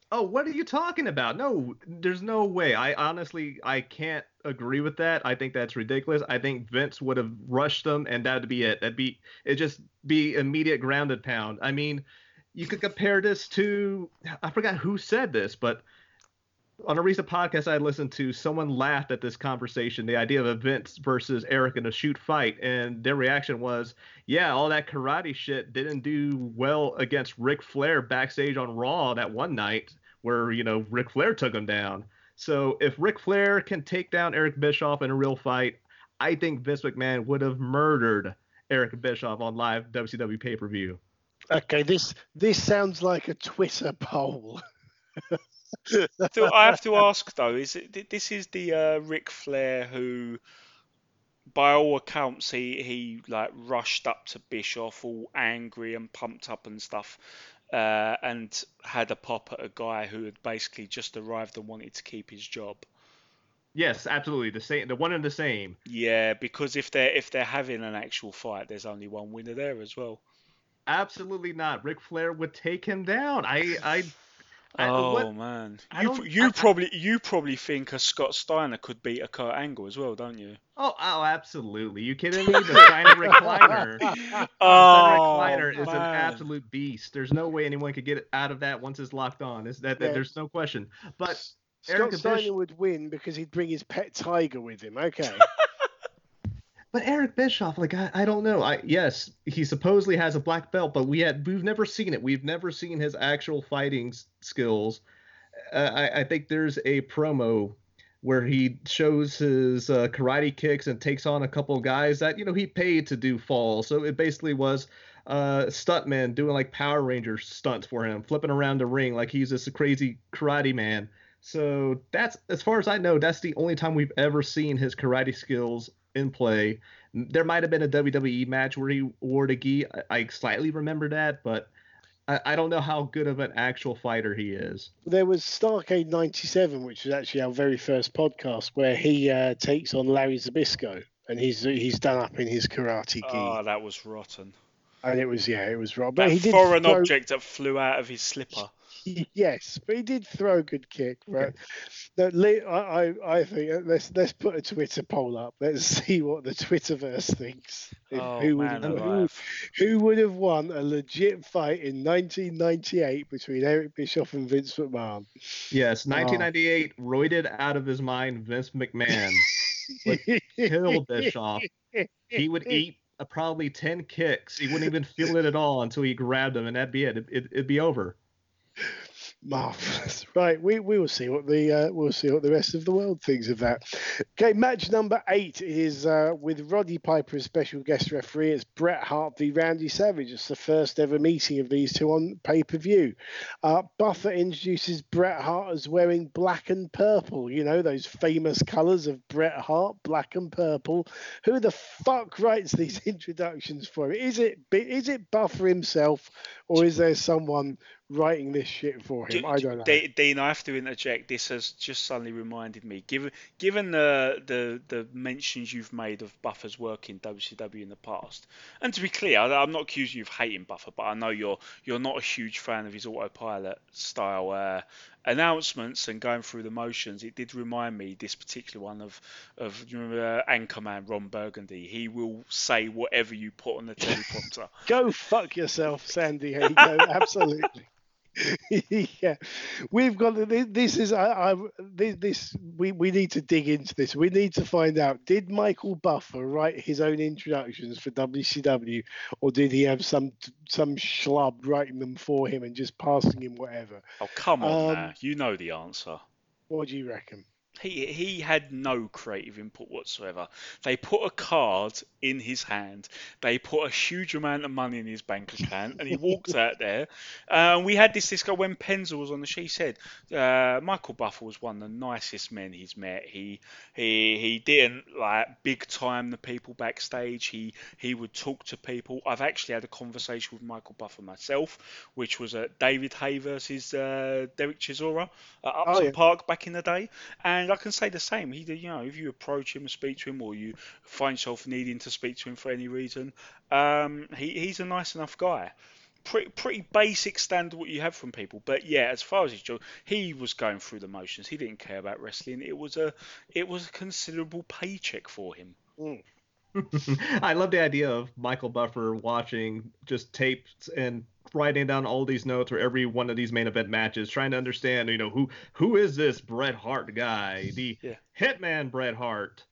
Oh, what are you talking about? No, there's no way. I honestly I can't agree with that. I think that's ridiculous. I think Vince would have rushed them and that'd be it. That'd be it just be immediate grounded pound. I mean, you could compare this to I forgot who said this, but on a recent podcast I listened to, someone laughed at this conversation, the idea of Vince versus Eric in a shoot fight, and their reaction was, "Yeah, all that karate shit didn't do well against Ric Flair backstage on Raw that one night, where you know Ric Flair took him down. So if Ric Flair can take down Eric Bischoff in a real fight, I think Vince McMahon would have murdered Eric Bischoff on live WCW pay per view.
Okay, this this sounds like a Twitter poll.
So I have to ask though, is it this is the uh, Ric Flair who, by all accounts, he he like rushed up to Bischoff all angry and pumped up and stuff, uh, and had a pop at a guy who had basically just arrived and wanted to keep his job.
Yes, absolutely. The same, the one and the same.
Yeah, because if they're if they're having an actual fight, there's only one winner there as well.
Absolutely not. Ric Flair would take him down. I, I, I Uh,
oh
what-
man, you you
I- I-
probably you probably think a Scott Steiner could beat a Kurt Angle as well, don't you?
Oh, oh, absolutely. You kidding me? The Steiner recliner. Oh, the Steiner
Oh,
recliner is an absolute beast. There's no way anyone could get out of that once it's locked on. Is that, that
Yeah.
there's no question. But
Scott
Eric
Steiner
Bish-
would win because he'd bring his pet tiger with him. Okay.
But Eric Bischoff, like I, I don't know. I yes, he supposedly has a black belt, but we had we've never seen it. We've never seen his actual fighting skills. Uh, I, I think there's a promo where he shows his uh, karate kicks and takes on a couple guys that you know he paid to do falls. So it basically was uh, stuntmen doing like Power Ranger stunts for him, flipping around the ring like he's this crazy karate man. So that's as far as I know, that's the only time we've ever seen his karate skills in play. There might have been a WWE match where he wore the gi. I, I slightly remember that, but I, I don't know how good of an actual fighter he is.
there was Starcade 97, which was actually our very first podcast, where he uh, takes on Larry Zbyszko. And he's he's done up in his karate gi,
Oh, that was rotten.
and it was yeah, it was wrong. But
That
he did
foreign
throw,
object that flew out of his slipper.
Yes, but he did throw a good kick. But no, Lee, I, I, I think uh, let's let's put a Twitter poll up. Let's see what the Twitterverse thinks.
Oh
who,
man,
would, who, who would have won a legit fight in 1998 between Eric Bischoff and Vince McMahon?
Yes, 1998, roided out of his mind, Vince McMahon would kill Bischoff. He would eat uh, probably 10 kicks. He wouldn't even feel it at all until he grabbed him, and that'd be it. It, it, it'd be over.
Marvelous. Right, we, we will see what the uh, we'll see what the rest of the world thinks of that. Okay, match number eight is uh, with Roddy Piper as special guest referee. It's Bret Hart v Randy Savage. It's the first ever meeting of these two on pay per view. Uh, Buffer introduces Bret Hart as wearing black and purple. You know those famous colours of Bret Hart, black and purple. Who the fuck writes these introductions for? Is it is it Buffer himself, or is there someone writing this shit for him?
D-
I don't know.
D- Dean, I have to interject. This has just suddenly reminded me. Given given the the the mentions you've made of Buffer's work in WCW in the past, and to be clear, I- I'm not accusing you of hating Buffer, but I know you're you're not a huge fan of his autopilot style uh, announcements and going through the motions. It did remind me this particular one of of you remember, uh, Anchorman Ron Burgundy. He will say whatever you put on the teleprompter.
Go fuck yourself, San Diego. Absolutely. yeah, we've got this. Is I, I this, we we need to dig into this. We need to find out: did Michael Buffer write his own introductions for WCW, or did he have some some schlub writing them for him and just passing him whatever?
Oh come on,
Um,
now. you know the answer.
What do you reckon?
He he had no creative input whatsoever. They put a card in his hand. They put a huge amount of money in his bank account, and he walked out there. Uh, we had this disco when Penzer was on the show. He said uh, Michael Buffer was one of the nicest men he's met. He he he didn't like big time the people backstage. He he would talk to people. I've actually had a conversation with Michael Buffer myself, which was at David Haye versus uh, Derek Chisora at Upton
Oh, yeah.
Park back in the day. And I can say the same. He, did- you know, if you approach him and speak to him, or you find yourself needing to speak to him for any reason, um, he, he's a nice enough guy. Pretty, pretty basic standard what you have from people, but yeah, as far as his job, he was going through the motions. He didn't care about wrestling. It was a, it was a considerable paycheck for him.
I love the idea of Michael Buffer watching just tapes and writing down all these notes for every one of these main event matches, trying to understand, you know, who who is this Bret Hart guy, the
Yeah.
Hitman Bret Hart.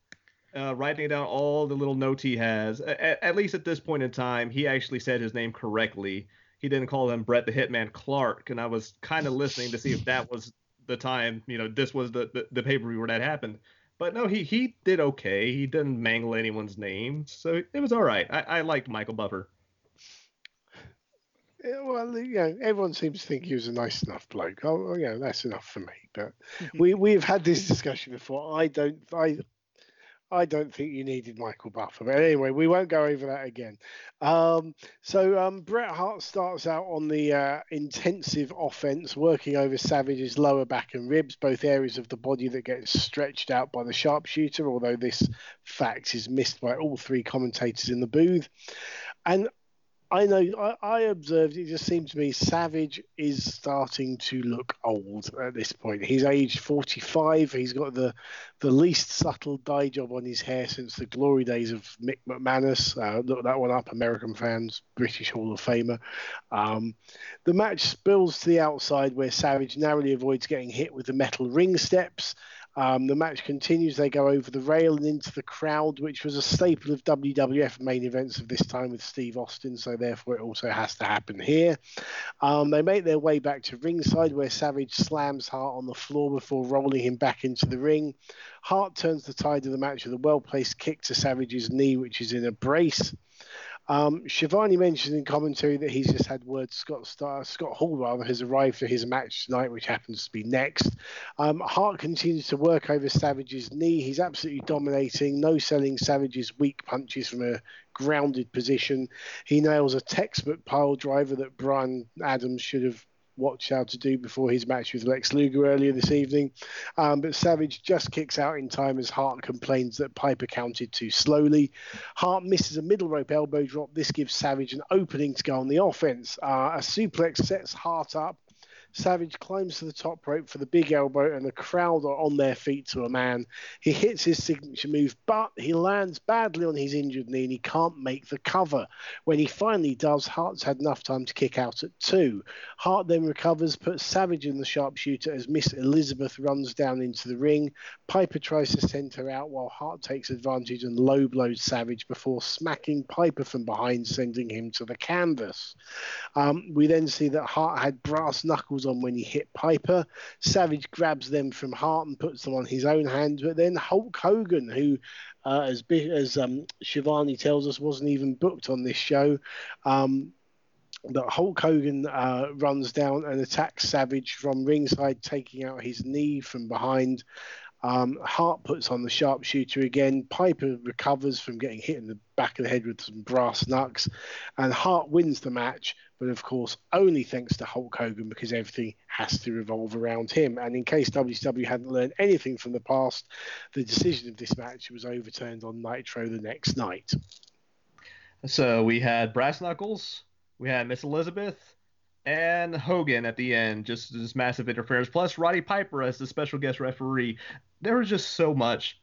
Uh, writing down all the little notes he has. At, at least at this point in time, he actually said his name correctly. He didn't call him Bret the Hitman Clark, and I was kind of listening to see if that was the time, you know, this was the the, the pay per view where that happened. But no, he he did okay. He didn't mangle anyone's name, so it was all right. I, I liked Michael Buffer.
Yeah, well, you know, everyone seems to think he was a nice enough bloke. Oh, yeah, that's enough for me. But we we've had this discussion before. I don't, I, I don't think you needed Michael Buffer. But anyway, we won't go over that again. Um, so um, Bret Hart starts out on the uh, intensive offense, working over Savage's lower back and ribs, both areas of the body that get stretched out by the sharpshooter. Although this fact is missed by all three commentators in the booth, and I know I, I observed it just seemed to me Savage is starting to look old at this point. He's aged 45. He's got the the least subtle dye job on his hair since the glory days of Mick McManus. Uh, look that one up, American fans, British Hall of Famer. Um, the match spills to the outside where Savage narrowly avoids getting hit with the metal ring steps. Um, the match continues. They go over the rail and into the crowd, which was a staple of WWF main events of this time with Steve Austin. So therefore, it also has to happen here. Um, they make their way back to ringside, where Savage slams Hart on the floor before rolling him back into the ring. Hart turns the tide of the match with a well-placed kick to Savage's knee, which is in a brace. Um, Schiavone mentioned in commentary that he's just had word Scott Star, Scott Hall rather has arrived for his match tonight, which happens to be next. Um, Hart continues to work over Savage's knee. He's absolutely dominating, no selling Savage's weak punches from a grounded position. He nails a textbook pile driver that Brian Adams should have watched how to do before his match with Lex Luger earlier this evening. Um, but Savage just kicks out in time as Hart complains that Piper counted too slowly. Hart misses a middle rope elbow drop. This gives Savage an opening to go on the offense. Uh, a suplex sets Hart up. Savage climbs to the top rope for the big elbow, and the crowd are on their feet to a man. He hits his signature move, but he lands badly on his injured knee and he can't make the cover. When he finally does, Hart's had enough time to kick out at two. Hart then recovers, puts Savage in the sharpshooter as Miss Elizabeth runs down into the ring. Piper tries to send her out while Hart takes advantage and low blows Savage before smacking Piper from behind, sending him to the canvas. Um, we then see that Hart had brass knuckles on when he hit Piper. Savage grabs them from Hart and puts them on his own hand. But then Hulk Hogan, who, uh, as as um, Schiavone tells us, wasn't even booked on this show. Um, but Hulk Hogan uh, runs down and attacks Savage from ringside, taking out his knee from behind. Um, Hart puts on the sharpshooter again. Piper recovers from getting hit in the back of the head with some brass knucks, and Hart wins the match. But of course, only thanks to Hulk Hogan because everything has to revolve around him. And in case WCW hadn't learned anything from the past, the decision of this match was overturned on Nitro the next night.
So we had Brass Knuckles, we had Miss Elizabeth, and Hogan at the end, just this massive interference, plus Roddy Piper as the special guest referee. There was just so much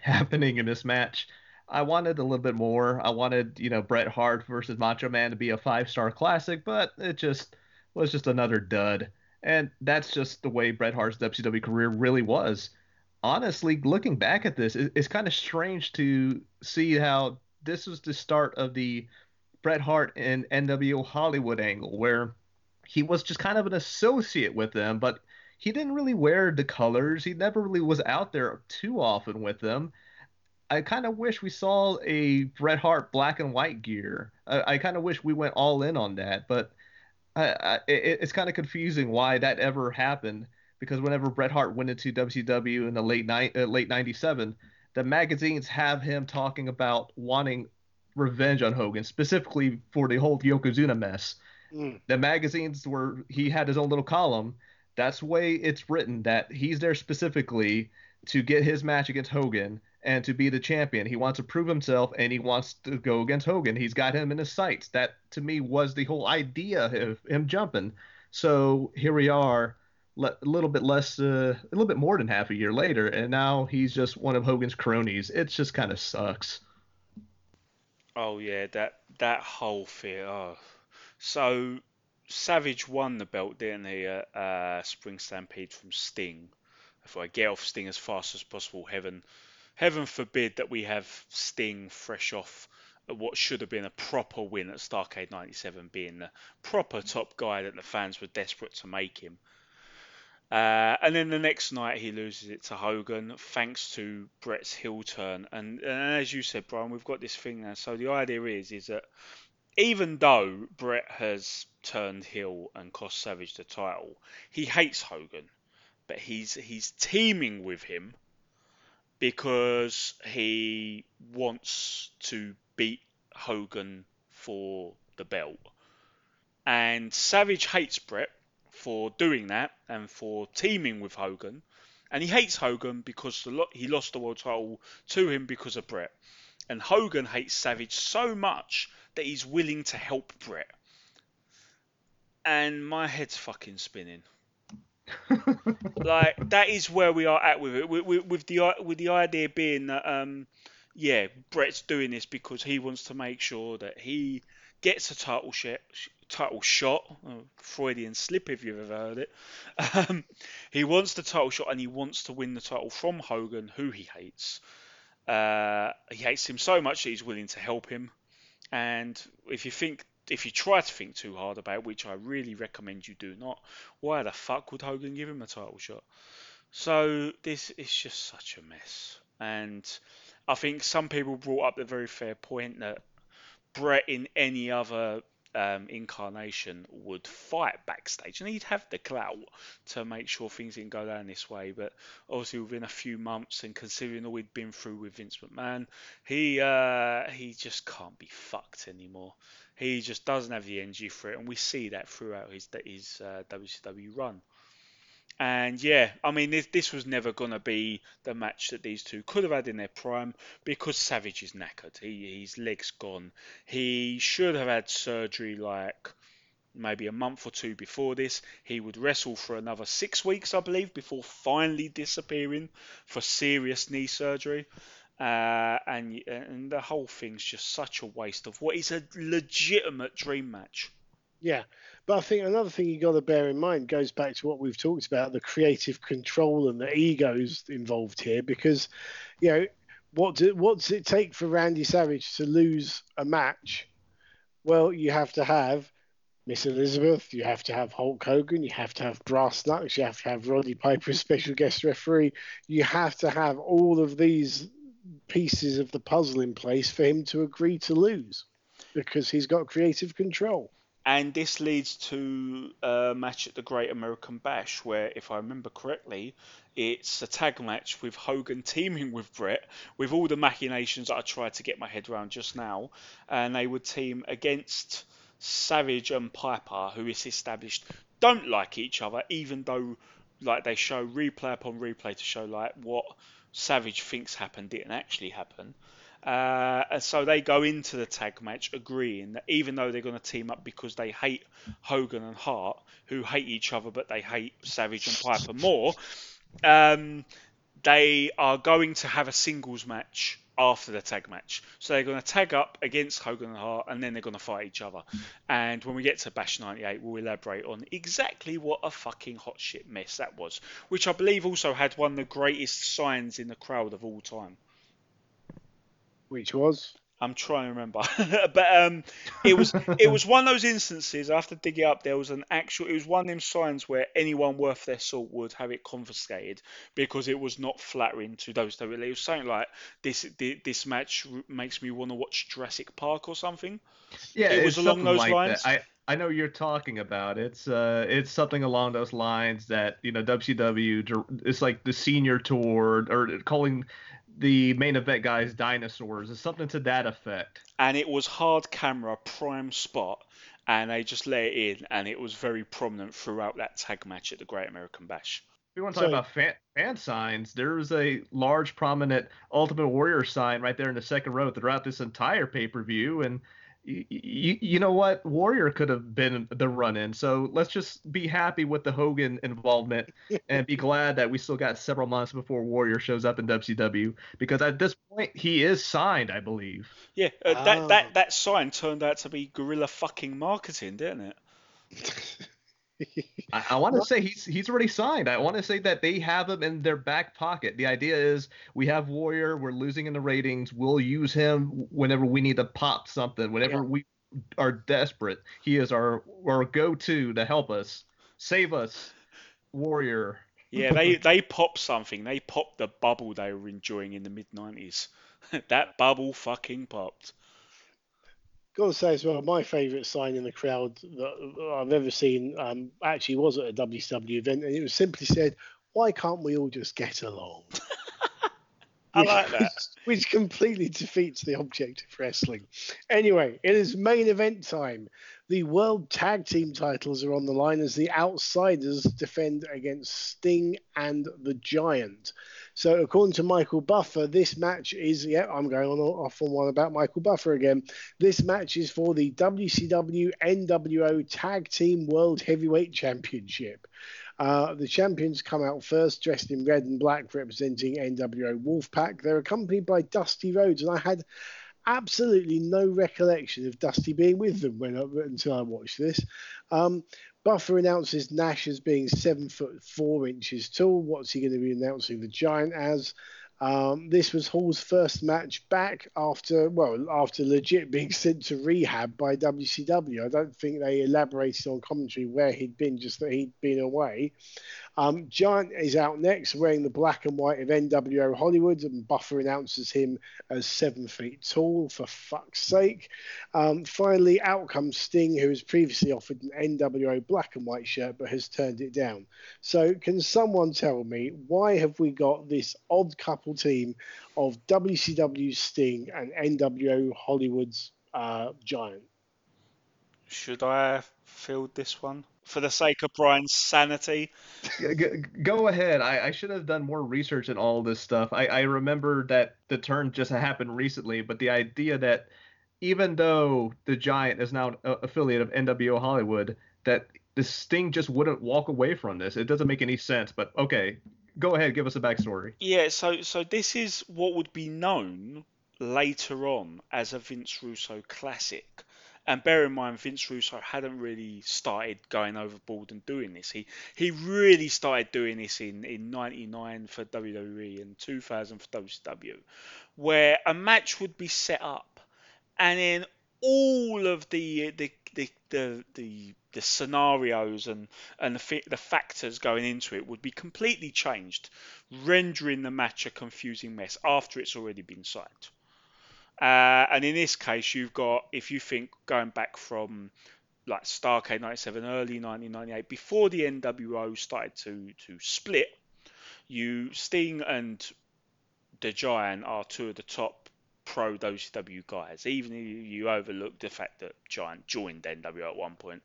happening in this match. I wanted a little bit more. I wanted, you know, Bret Hart versus Macho Man to be a five star classic, but it just was just another dud. And that's just the way Bret Hart's WCW career really was. Honestly, looking back at this, it's kind of strange to see how this was the start of the Bret Hart and NWO Hollywood angle, where he was just kind of an associate with them, but he didn't really wear the colors. He never really was out there too often with them. I kind of wish we saw a Bret Hart black and white gear. I, I kind of wish we went all in on that, but I, I, it, it's kind of confusing why that ever happened. Because whenever Bret Hart went into WCW in the late ni- uh, late '97, the magazines have him talking about wanting revenge on Hogan, specifically for the whole Yokozuna mess.
Mm.
The magazines were he had his own little column. That's the way it's written that he's there specifically to get his match against Hogan and to be the champion. He wants to prove himself and he wants to go against Hogan. He's got him in his sights. That to me was the whole idea of him jumping. So here we are, le- a little bit less, uh, a little bit more than half a year later, and now he's just one of Hogan's cronies. It just kind of sucks.
Oh yeah, that that whole thing. Oh. So Savage won the belt, didn't he? At uh, Spring Stampede from Sting. If I get off Sting as fast as possible, heaven, heaven forbid that we have Sting fresh off what should have been a proper win at Starcade '97, being the proper top guy that the fans were desperate to make him. Uh, and then the next night he loses it to Hogan thanks to Bret's heel turn. And, and as you said, Brian, we've got this thing now. So the idea is is that even though Bret has turned heel and cost Savage the title, he hates Hogan, but he's he's teaming with him because he wants to beat Hogan for the belt. And Savage hates Bret for doing that and for teaming with Hogan. And he hates Hogan because lo- he lost the world title to him because of Bret. And Hogan hates Savage so much that he's willing to help Bret. And my head's fucking spinning. like that is where we are at with it, with, with, the with the idea being that um, yeah, Bret's doing this because he wants to make sure that he gets a title shot, title shot, oh, Freudian slip if you've ever heard it. Um, he wants the title shot and he wants to win the title from Hogan, who he hates. Uh, he hates him so much that he's willing to help him. And if you think, if you try to think too hard about it, which I really recommend you do not, why the fuck would Hogan give him a title shot? So this is just such a mess. And I think some people brought up the very fair point that Bret in any other um, incarnation would fight backstage, and he'd have the clout to make sure things didn't go down this way. But obviously, within a few months, and considering all we'd been through with Vince McMahon, he uh, he just can't be fucked anymore. He just doesn't have the energy for it, and we see that throughout his his uh, WCW run. And yeah, I mean, this, this was never going to be the match that these two could have had in their prime because Savage is knackered. He, his leg's gone. He should have had surgery like maybe a month or two before this. He would wrestle for another six weeks, I believe, before finally disappearing for serious knee surgery. Uh, and and the whole thing's just such a waste of what is a legitimate dream match.
Yeah, but I think another thing you got to bear in mind goes back to what we've talked about the creative control and the egos involved here because, you know, what do, what does it take for Randy Savage to lose a match? Well, you have to have Miss Elizabeth, you have to have Hulk Hogan, you have to have Brass Knucks, you have to have Roddy Piper as special guest referee. You have to have all of these pieces of the puzzle in place for him to agree to lose because he's got creative control.
And this leads to a match at the Great American Bash, where, if I remember correctly, it's a tag match with Hogan teaming with Bret, with all the machinations that I tried to get my head around just now. And they would team against Savage and Piper, who is established don't like each other, even though like they show replay upon replay to show like what Savage thinks happened didn't actually happen. Uh, and so they go into the tag match agreeing that even though they're going to team up because they hate Hogan and Hart, who hate each other but they hate Savage and Piper more, um, they are going to have a singles match after the tag match. So they're going to tag up against Hogan and Hart, and then they're going to fight each other. And when we get to Bash 98, we'll elaborate on exactly what a fucking hot shit mess that was, which I believe also had one of the greatest signs in the crowd of all time.
Which was?
I'm trying to remember, but um, it was it was one of those instances. I have to dig it up. There was an actual. It was one of them signs where anyone worth their salt would have it confiscated because it was not flattering to those that really. It was something like this. This match makes me want to watch Jurassic Park or something.
Yeah,
it was along those
like
lines.
That. I I know you're talking about. It's uh it's something along those lines that you know WCW. It's like the senior tour or calling the main event guys dinosaurs or something to that effect.
And it was hard camera, prime spot, and they just let it in, and it was very prominent throughout that tag match at the Great American Bash.
If we want to talk
So-
about fan, fan signs, there's a large, prominent Ultimate Warrior sign right there in the second row throughout this entire pay per view. And you, you, you know what? Warrior could have been the run in. So let's just be happy with the Hogan involvement and be glad that we still got several months before Warrior shows up in WCW because at this point he is signed, I believe.
Yeah, uh, that,
Ah.
that that sign turned out to be guerrilla fucking marketing, didn't it?
I, I want to say he's he's already signed. I want to say that they have him in their back pocket. The idea is we have Warrior, we're losing in the ratings. We'll use him whenever we need to pop something. Whenever
Yeah.
we are desperate, he is our our go-to to help us, save us. Warrior.
Yeah, they they popped something. They popped the bubble they were enjoying in the mid '90s. that bubble fucking popped.
Got to say as well, my favourite sign in the crowd that I've ever seen um, actually was at a WCW event, and it was simply said, "Why can't we all just get along?"
I like that.
Which, which completely defeats the object of wrestling. Anyway, it is main event time. The World Tag Team titles are on the line as the Outsiders defend against Sting and the Giant. So, according to Michael Buffer, this match is, yeah, I'm going on off on one about Michael Buffer again. This match is for the WCW NWO Tag Team World Heavyweight Championship. Uh, the champions come out first, dressed in red and black, representing NWO Wolfpack. They're accompanied by Dusty Rhodes, and I had absolutely no recollection of Dusty being with them when I, until I watched this. Um, Buffer announces Nash as being seven foot four inches tall. What's he going to be announcing the Giant as? Um, this was Hall's first match back after, well, after legit being sent to rehab by WCW. I don't think they elaborated on commentary where he'd been, just that he'd been away. Um, Giant is out next, wearing the black and white of NWO Hollywood, and Buffer announces him as seven feet tall, for fuck's sake. Um, finally, out comes Sting, who has previously offered an NWO black and white shirt but has turned it down. So, can someone tell me why have we got this odd couple team of WCW Sting and NWO Hollywood's uh, Giant?
Should I field this one for the sake of Brian's sanity?
Go ahead. I, I should have done more research in all this stuff. I, I remember that the turn just happened recently, but the idea that even though the Giant is now an uh, affiliate of NWO Hollywood, that the Sting just wouldn't walk away from this. It doesn't make any sense. But okay, go ahead, give us a backstory.
Yeah, so so this is what would be known later on as a Vince Russo classic. And bear in mind, Vince Russo hadn't really started going overboard and doing this. He he really started doing this in, in 99 for WWE and 2000 for WCW, where a match would be set up, and then all of the the the the, the, the scenarios and and the, the factors going into it would be completely changed, rendering the match a confusing mess after it's already been signed. Uh, and in this case, you've got, if you think going back from like Starcade 97, early 1998, before the NWO started to, to split, you Sting and the Giant are two of the top pro WCW guys. Even if you overlook the fact that Giant joined NWO at one point,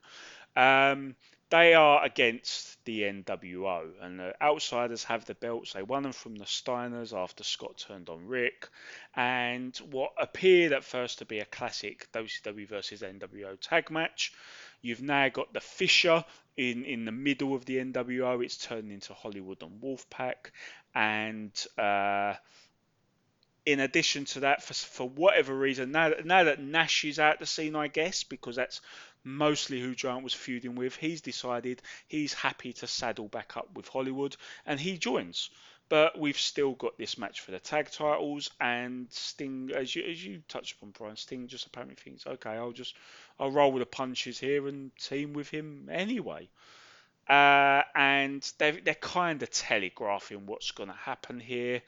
um, they are against the NWO, and the outsiders have the belts. They won them from the Steiners after Scott turned on Rick, and what appeared at first to be a classic WCW versus NWO tag match. You've now got the fissure in, in the middle of the NWO. It's turned into Hollywood and Wolfpack, and uh, in addition to that, for, for whatever reason, now that, now that Nash is out the scene, I guess, because that's mostly who Giant was feuding with, he's decided he's happy to saddle back up with Hollywood and he joins. But we've still got this match for the tag titles, and Sting, as you as you touched upon, Brian, Sting just apparently thinks, okay, I'll just I'll roll with the punches here and team with him anyway. Uh, and they're, they're kind of telegraphing what's going to happen here.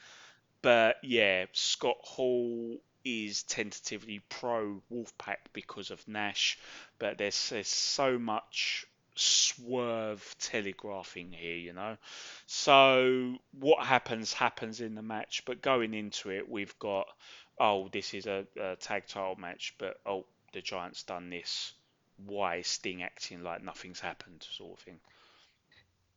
But yeah, Scott Hall is tentatively pro Wolfpack because of Nash, but there's, there's so much swerve telegraphing here, you know. So what happens happens in the match, but going into it, we've got oh, this is a, a tag title match, but oh, the Giant's done this. Why is Sting acting like nothing's happened, sort of thing.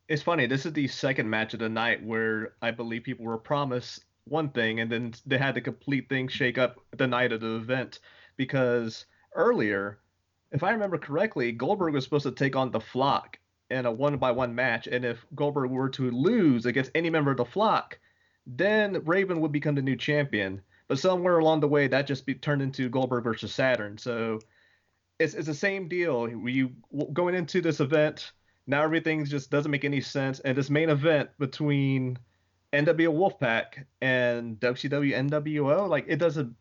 It's funny. This is the second match of the night where I believe people were promised one thing and then they had to complete things shake up the night of the event because earlier if I remember correctly, Goldberg was supposed to take on the Flock in a one by one match, and if Goldberg were to lose against any member of the Flock, then Raven would become the new champion. But somewhere along the way, that just be turned into Goldberg versus Saturn. So it's it's the same deal. You going into this event now, everything just doesn't make any sense, and this main event between NWO Wolfpack and WCW NWO, like it doesn't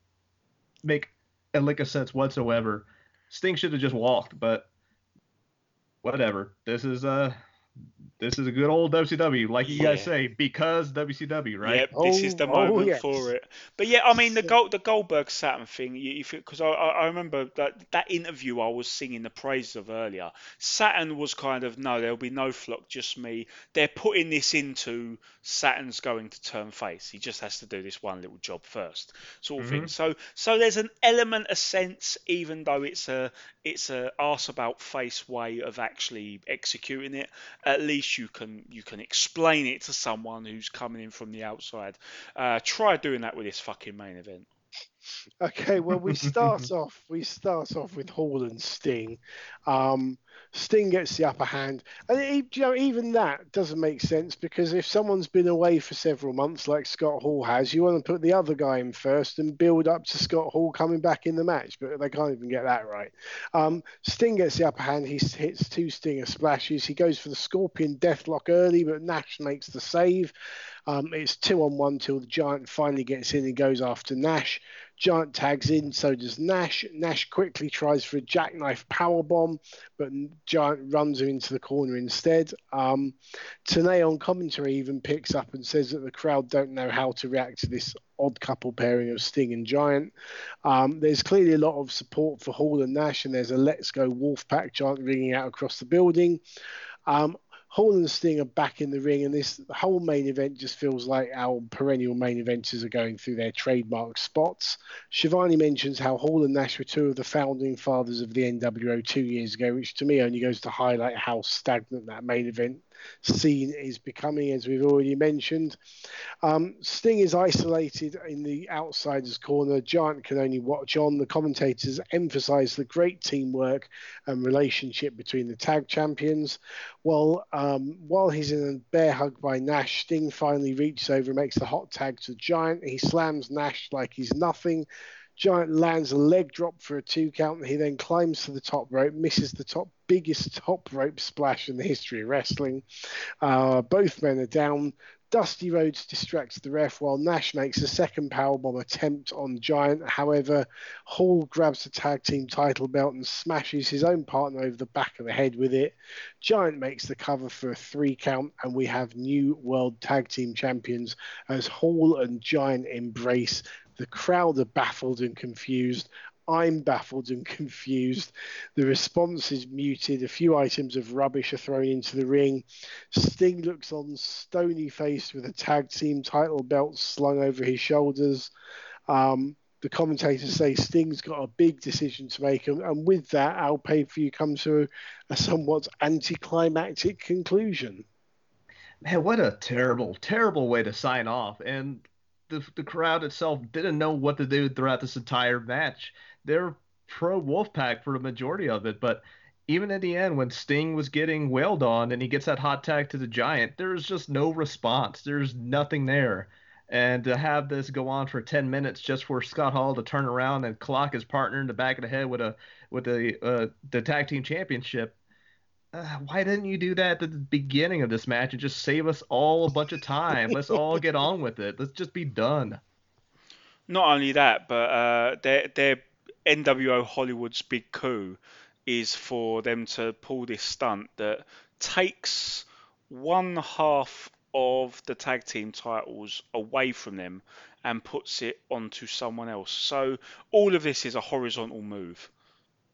make a lick of sense whatsoever. Sting should have just walked, but whatever. This is uh this is a good old WCW, like you yeah. guys say, because WCW, right?
Yep, this oh, is the oh, moment oh, yes. for it. But yeah, I mean the Gold, the Goldberg Saturn thing, because I, I remember that that interview I was singing the praises of earlier. Saturn was kind of no, there'll be no flock, just me. They're putting this into Saturn's going to turn face. He just has to do this one little job first, sort of mm-hmm. thing. So so there's an element of sense, even though it's a it's a arse about face way of actually executing it. At least you can you can explain it to someone who's coming in from the outside. Uh, try doing that with this fucking main event.
Okay, well we start off we start off with Hall and Sting. Um, Sting gets the upper hand, and it, you know even that doesn't make sense because if someone's been away for several months, like Scott Hall has, you want to put the other guy in first and build up to Scott Hall coming back in the match, but they can't even get that right. Um, Sting gets the upper hand. He hits two Stinger splashes. He goes for the Scorpion Deathlock early, but Nash makes the save. Um, it's two on one till the Giant finally gets in and goes after Nash. Giant tags in, so does Nash. Nash quickly tries for a jackknife power bomb, but Giant runs him into the corner instead. Um, Tenay on commentary even picks up and says that the crowd don't know how to react to this odd couple pairing of Sting and Giant. Um, there's clearly a lot of support for Hall and Nash, and there's a Let's Go Wolfpack chant ringing out across the building. Um, Hall and Sting are back in the ring, and this whole main event just feels like our perennial main eventers are going through their trademark spots. Schiavone mentions how Hall and Nash were two of the founding fathers of the NWO two years ago, which to me only goes to highlight how stagnant that main event scene is becoming, as we've already mentioned. Um, Sting is isolated in the outsider's corner. Giant can only watch on. The commentators emphasize the great teamwork and relationship between the tag champions. While um, while he's in a bear hug by Nash, Sting finally reaches over and makes the hot tag to Giant. He slams Nash like he's nothing. Giant lands a leg drop for a two count. He then climbs to the top rope, misses the top biggest top rope splash in the history of wrestling. Uh, both men are down. Dusty Rhodes distracts the ref while Nash makes a second powerbomb attempt on Giant. However, Hall grabs the tag team title belt and smashes his own partner over the back of the head with it. Giant makes the cover for a three count, and we have new world tag team champions as Hall and Giant embrace the crowd are baffled and confused. I'm baffled and confused. The response is muted. A few items of rubbish are thrown into the ring. Sting looks on stony faced with a tag team title belt slung over his shoulders. Um, the commentators say Sting's got a big decision to make, and, and with that, our pay per view comes to a, somewhat anticlimactic conclusion.
Man, what a terrible, terrible way to sign off. And the the crowd itself didn't know what to do throughout this entire match. They're pro Wolfpack for the majority of it, but even at the end when Sting was getting wailed on and he gets that hot tag to the Giant, there's just no response. There's nothing there. And to have this go on for 10 minutes just for Scott Hall to turn around and clock his partner in the back of the head with a with the uh, the tag team championship, uh, why didn't you do that at the beginning of this match and just save us all a bunch of time? Let's all get on with it. Let's just be done.
Not only that, but uh, their their NWO Hollywood's big coup is for them to pull this stunt that takes one half of the tag team titles away from them and puts it onto someone else. So all of this is a horizontal move.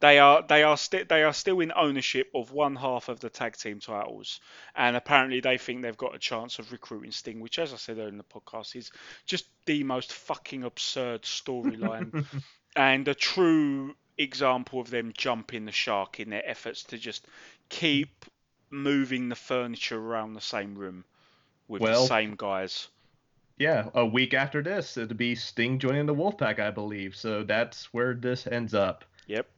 They are they are still they are still in ownership of one half of the tag team titles, and apparently they think they've got a chance of recruiting Sting, which, as I said earlier in the podcast, is just the most fucking absurd storyline, and a true example of them jumping the shark in their efforts to just keep moving the furniture around the same room with
Well-
the same guys.
Yeah, a week after this, it'd be Sting joining the Wolfpack, I believe. So that's where this ends up.
Yep.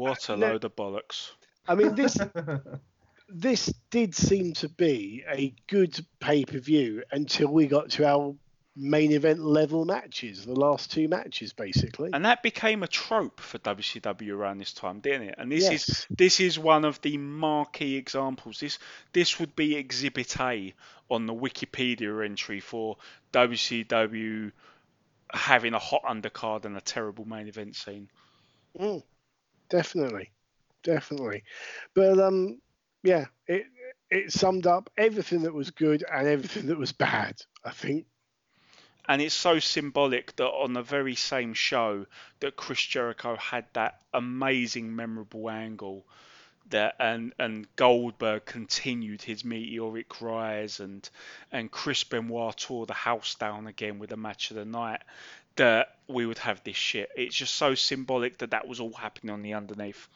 What a
No-
load of bollocks.
I mean, this this did seem to be a good pay per view until we got to our main event level matches, the last two matches, basically.
And that became a trope for WCW around this time, didn't it? And this is this is one of the marquee examples. This this would be Exhibit A on the Wikipedia entry for WCW having a hot undercard and a terrible main event scene.
Mm, definitely, definitely. But um, yeah, it it summed up everything that was good and everything that was bad. I think.
And it's so symbolic that on the very same show that Chris Jericho had that amazing, memorable angle that and and Goldberg continued his meteoric rise and and Chris Benoit tore the house down again with a match of the night that we would have this shit. It's just so symbolic that that was all happening on the underneath.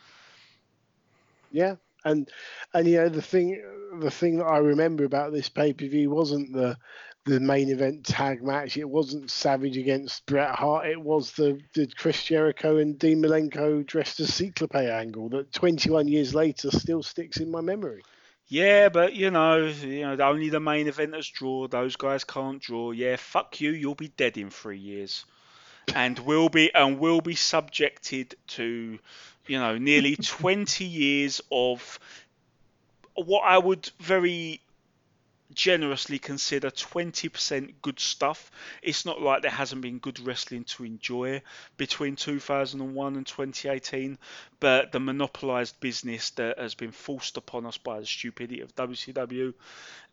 Yeah, and and you know the thing the thing that I remember about this pay per view wasn't the the main event tag match. It wasn't Savage against Bret Hart. It was the, the Chris Jericho and Dean Malenko dressed as Cyclops angle that 21 years later still sticks in my memory.
Yeah, but you know, you know, only the main eventers draw. Those guys can't draw. Yeah, fuck you. You'll be dead in three years, and will be and will be subjected to, you know, nearly 20 years of what I would very generously consider 20% good stuff. It's not like there hasn't been good wrestling to enjoy between 2001 and 2018, but the monopolized business that has been forced upon us by the stupidity of WCW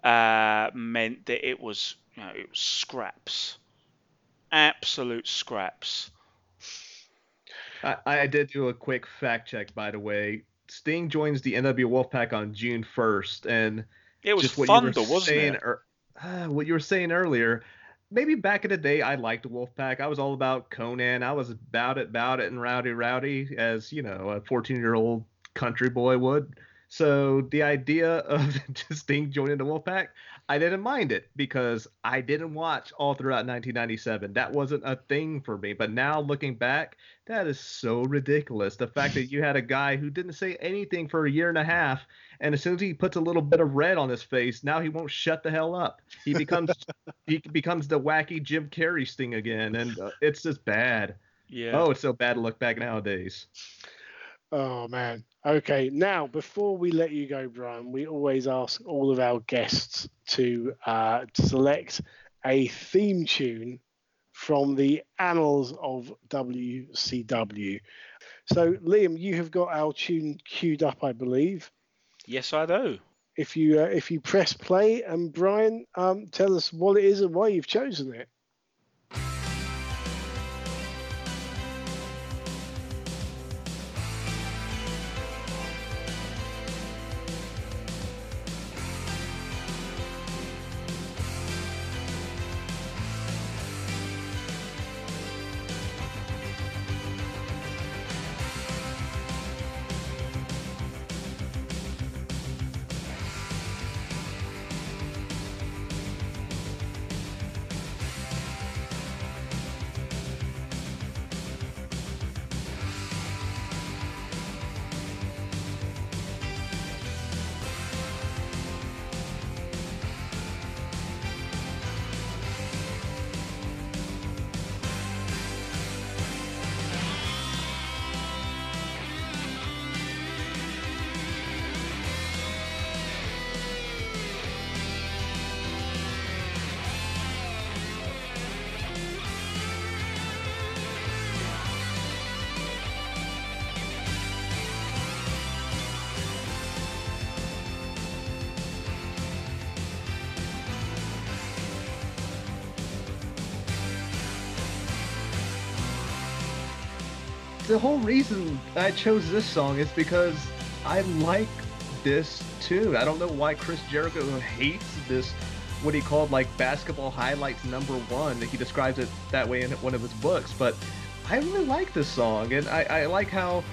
uh, meant that it was, you know, it was scraps, absolute scraps.
I, I did do a quick fact check, by the way. Sting joins the NW Wolfpack on June 1st, and
It was
just what
fun, though, wasn't
saying,
it?
ah, what you were saying earlier. Maybe back in the day, I liked Wolfpack. I was all about Konnan. I was about it, about it, and rowdy, rowdy, as you know, a 14-year-old country boy would. So the idea of just Sting joining the Wolfpack, I didn't mind it because I didn't watch all throughout 1997. That wasn't a thing for me. But now looking back, that is so ridiculous. The fact that you had a guy who didn't say anything for a year and a half, and as soon as he puts a little bit of red on his face, now he won't shut the hell up. He becomes he becomes the wacky Jim Carrey Sting again, and uh, it's just bad.
Yeah.
Oh, it's so bad to look back nowadays.
Oh man. Okay, now before we let you go, Brian, we always ask all of our guests to uh, select a theme tune from the annals of WCW. So, Liam, you have got our tune queued up, I believe.
Yes, I do.
If you uh, if you press play, and Brian, um, tell us what it is and why you've chosen it.
Reason I chose this song is because I like this tune. I don't know why Chris Jericho hates this what he called like basketball highlights number one. He describes it that way in one of his books, but I really like this song, and I, I like how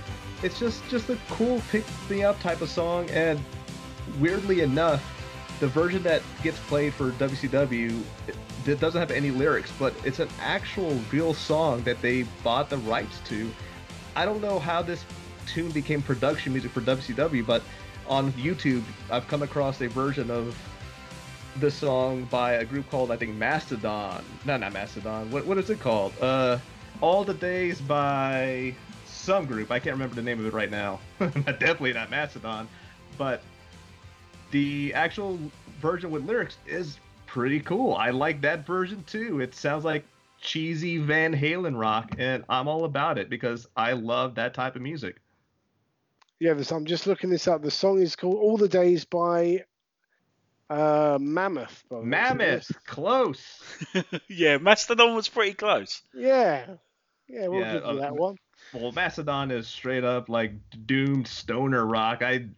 it's just just a cool pick me up type of song. And weirdly enough, the version that gets played for WCW it doesn't have any lyrics, but it's an actual real song that they bought the rights to. I don't know how this tune became production music for WCW, but on YouTube, I've come across a version of the song by a group called I think Mastodon. No, not Mastodon. What what is it called? Uh, All the Days by some group. I can't remember the name of it right now. Definitely not Mastodon, but the actual version with lyrics is pretty cool. I like that version too. It sounds like cheesy Van Halen rock, and I'm all about it because I love that type of music.
Yeah, this, I'm just looking this up. The song is called "All the Days" by uh, Mammoth. by the looks of
Mammoth, close.
yeah, Mastodon was pretty close.
Yeah, yeah, we'll
Yeah,
give you
uh,
that one.
Well, Mastodon is straight up like doomed stoner rock. I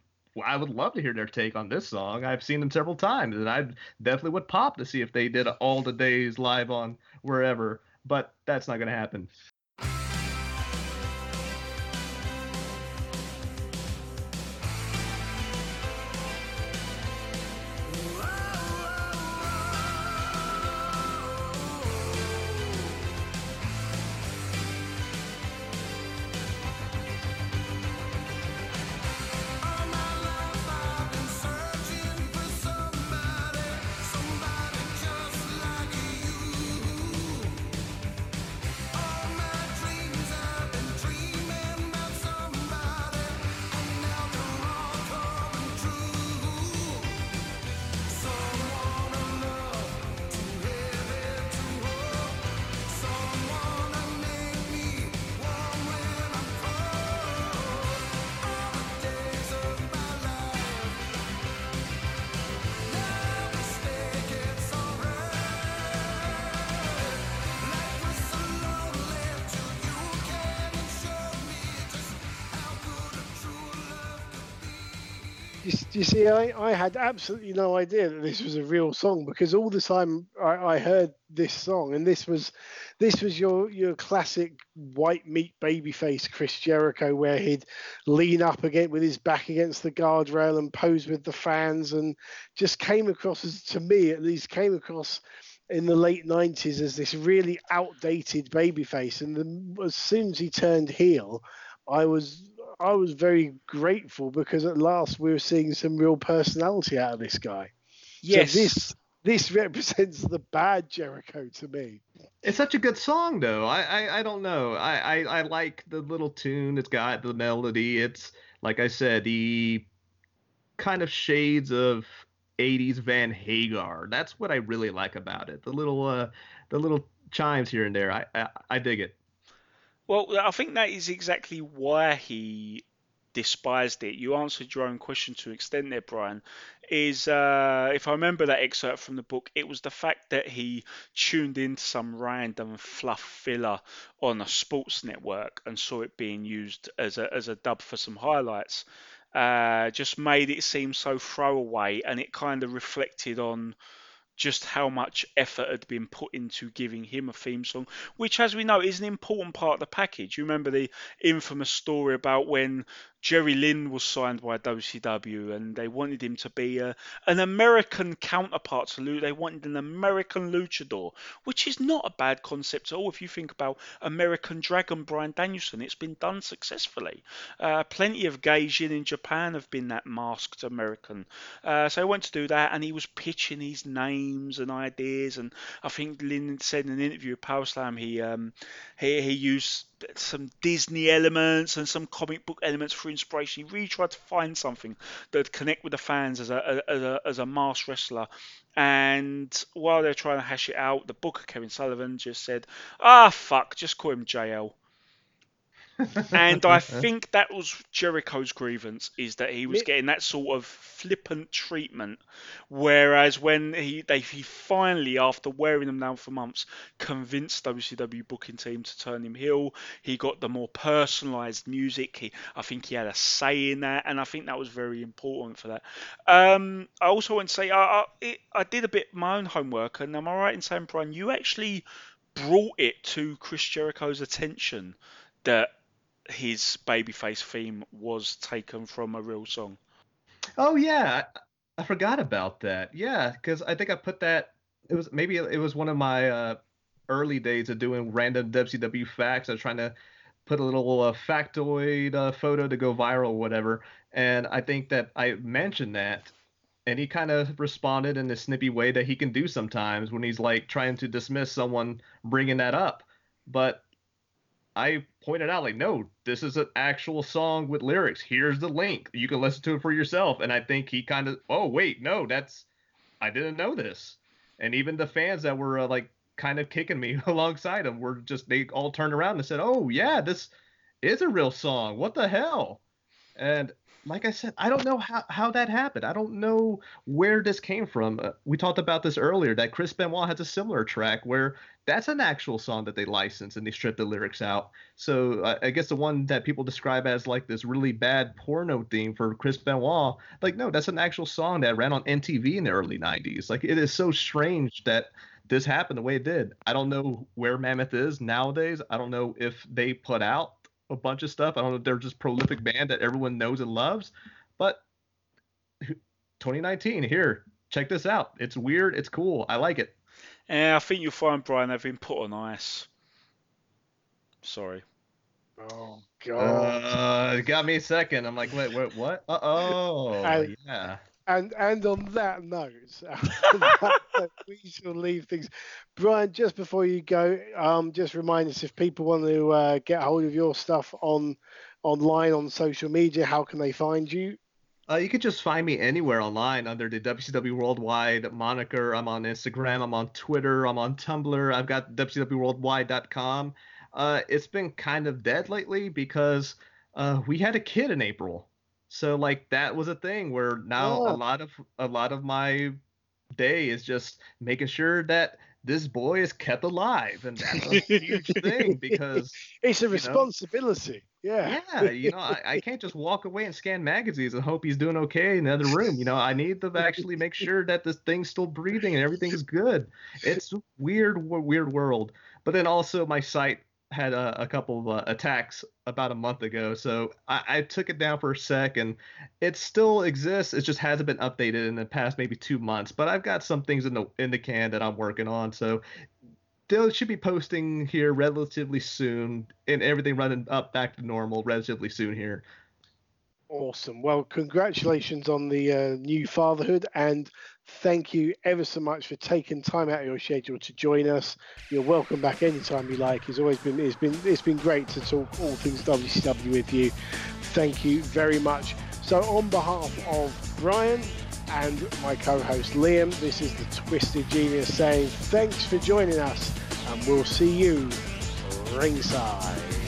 I would love to hear their take on this song. I've seen them several times, and I definitely would pop to see if they did all the days live on wherever. But that's not gonna happen.
You, see, I, I had absolutely no idea that this was a real song because all the time I, I heard this song, and this was this was your your classic white meat babyface Chris Jericho, where he'd lean up again with his back against the guardrail and pose with the fans, and just came across as to me at least came across in the late 90s as this really outdated babyface. And then as soon as he turned heel i was i was very grateful because at last we were seeing some real personality out of this guy
Yes.
so this this represents the bad jericho to me
It's such a good song, though. I I, I don't know. I, I I like the little tune it's got, the melody. It's like I said, the kind of shades of 80s Van Hagar. That's what I really like about it. The little uh the little chimes here and there. I I, I dig it.
Well, I think that is exactly why he despised it. You answered your own question to an extent there, Brian. Is uh, if I remember that excerpt from the book, it was the fact that he tuned into some random fluff filler on a sports network and saw it being used as a as a dub for some highlights. Uh, just made it seem so throwaway, and it kind of reflected on just how much effort had been put into giving him a theme song, which, as we know, is an important part of the package. You remember the infamous story about when Jerry Lynn was signed by WCW and they wanted him to be a, an American counterpart to Lou. They wanted an American luchador, which is not a bad concept at all if you think about American Dragon Brian Danielson. It's been done successfully. Uh, plenty of Gaijin in Japan have been that masked American. Uh, so he went to do that and he was pitching his names and ideas. And I think Lynn said in an interview with Power Slam he, um, he, he used some Disney elements and some comic book elements for inspiration. He really tried to find something that would connect with the fans as a as a, as a masked wrestler. And while they're trying to hash it out, the booker Kevin Sullivan just said, "Ah, fuck, just call him JL." And I think that was Jericho's grievance is that he was getting that sort of flippant treatment, whereas when he they he finally after wearing them down for months convinced WCW booking team to turn him heel, he got the more personalised music. He I think he had a say in that, and I think that was very important for that. Um, I also want to say I I, it, I did a bit of my own homework, and am I right in saying Brian, you actually brought it to Chris Jericho's attention that his babyface theme was taken from a real song.
Oh yeah, I, forgot about that. Yeah, because I think I put that. It was maybe it was one of my uh, early days of doing random WCW facts. I was trying to put a little uh, factoid uh, photo to go viral, whatever. And I think that I mentioned that, and he kind of responded in the snippy way that he can do sometimes when he's like trying to dismiss someone bringing that up. But I pointed out like, no, this is an actual song with lyrics. Here's the link. You can listen to it for yourself. And I think he kind of, oh wait, no, that's I didn't know this. And even the fans that were uh, like kind of kicking me alongside him were just they all turned around and said, oh yeah, this is a real song. What the hell? And like I said, I don't know how, how that happened. I don't know where this came from. Uh, we talked about this earlier that Chris Benoit has a similar track where that's an actual song that they licensed and they stripped the lyrics out. So uh, I guess the one that people describe as like this really bad porno theme for Chris Benoit, like no, that's an actual song that ran on MTV in the early 90s. Like it is so strange that this happened the way it did. I don't know where Mammoth is nowadays. I don't know if they put out a bunch of stuff. I don't know if they're just prolific band that everyone knows and loves. But 2019, here, check this out. It's weird. It's cool. I like it.
Yeah, I think you'll find Brian they've been put on ice. Sorry.
Oh god.
Uh, it got me a second. I'm like, wait, wait, what? Uh oh, yeah.
And and on that note, we shall leave things. Brian, just before you go, um, just remind us if people want to uh, get hold of your stuff on online on social media, how can they find you?
Uh, you could just find me anywhere online under the WCW Worldwide moniker. I'm on Instagram. I'm on Twitter. I'm on Tumblr. I've got WCWWorldwide.com. Uh, it's been kind of dead lately because uh, we had a kid in April, so like that was a thing where now
Oh.
a lot of a lot of my day is just making sure that this boy is kept alive, and that's a huge thing because
It's a
know?
Yeah.
yeah, you know, I, I can't just walk away and scan magazines and hope he's doing okay in the other room. You know, I need to actually make sure that this thing's still breathing and everything is good. It's weird, weird world. But then also, my site had a, a couple of uh, attacks about a month ago, so I, I took it down for a sec, and it still exists. It just hasn't been updated in the past maybe two months. But I've got some things in the in the can that I'm working on, so they should be posting here relatively soon, and everything running up back to normal relatively soon here.
Awesome. Well, congratulations on the uh, new fatherhood, and thank you ever so much for taking time out of your schedule to join us. You're welcome back anytime you like. It's always been it's been it's been great to talk all things WCW with you. Thank you very much. So, on behalf of Brian and my co-host Liam, this is the Twisted Genius saying thanks for joining us, and we'll see you ringside.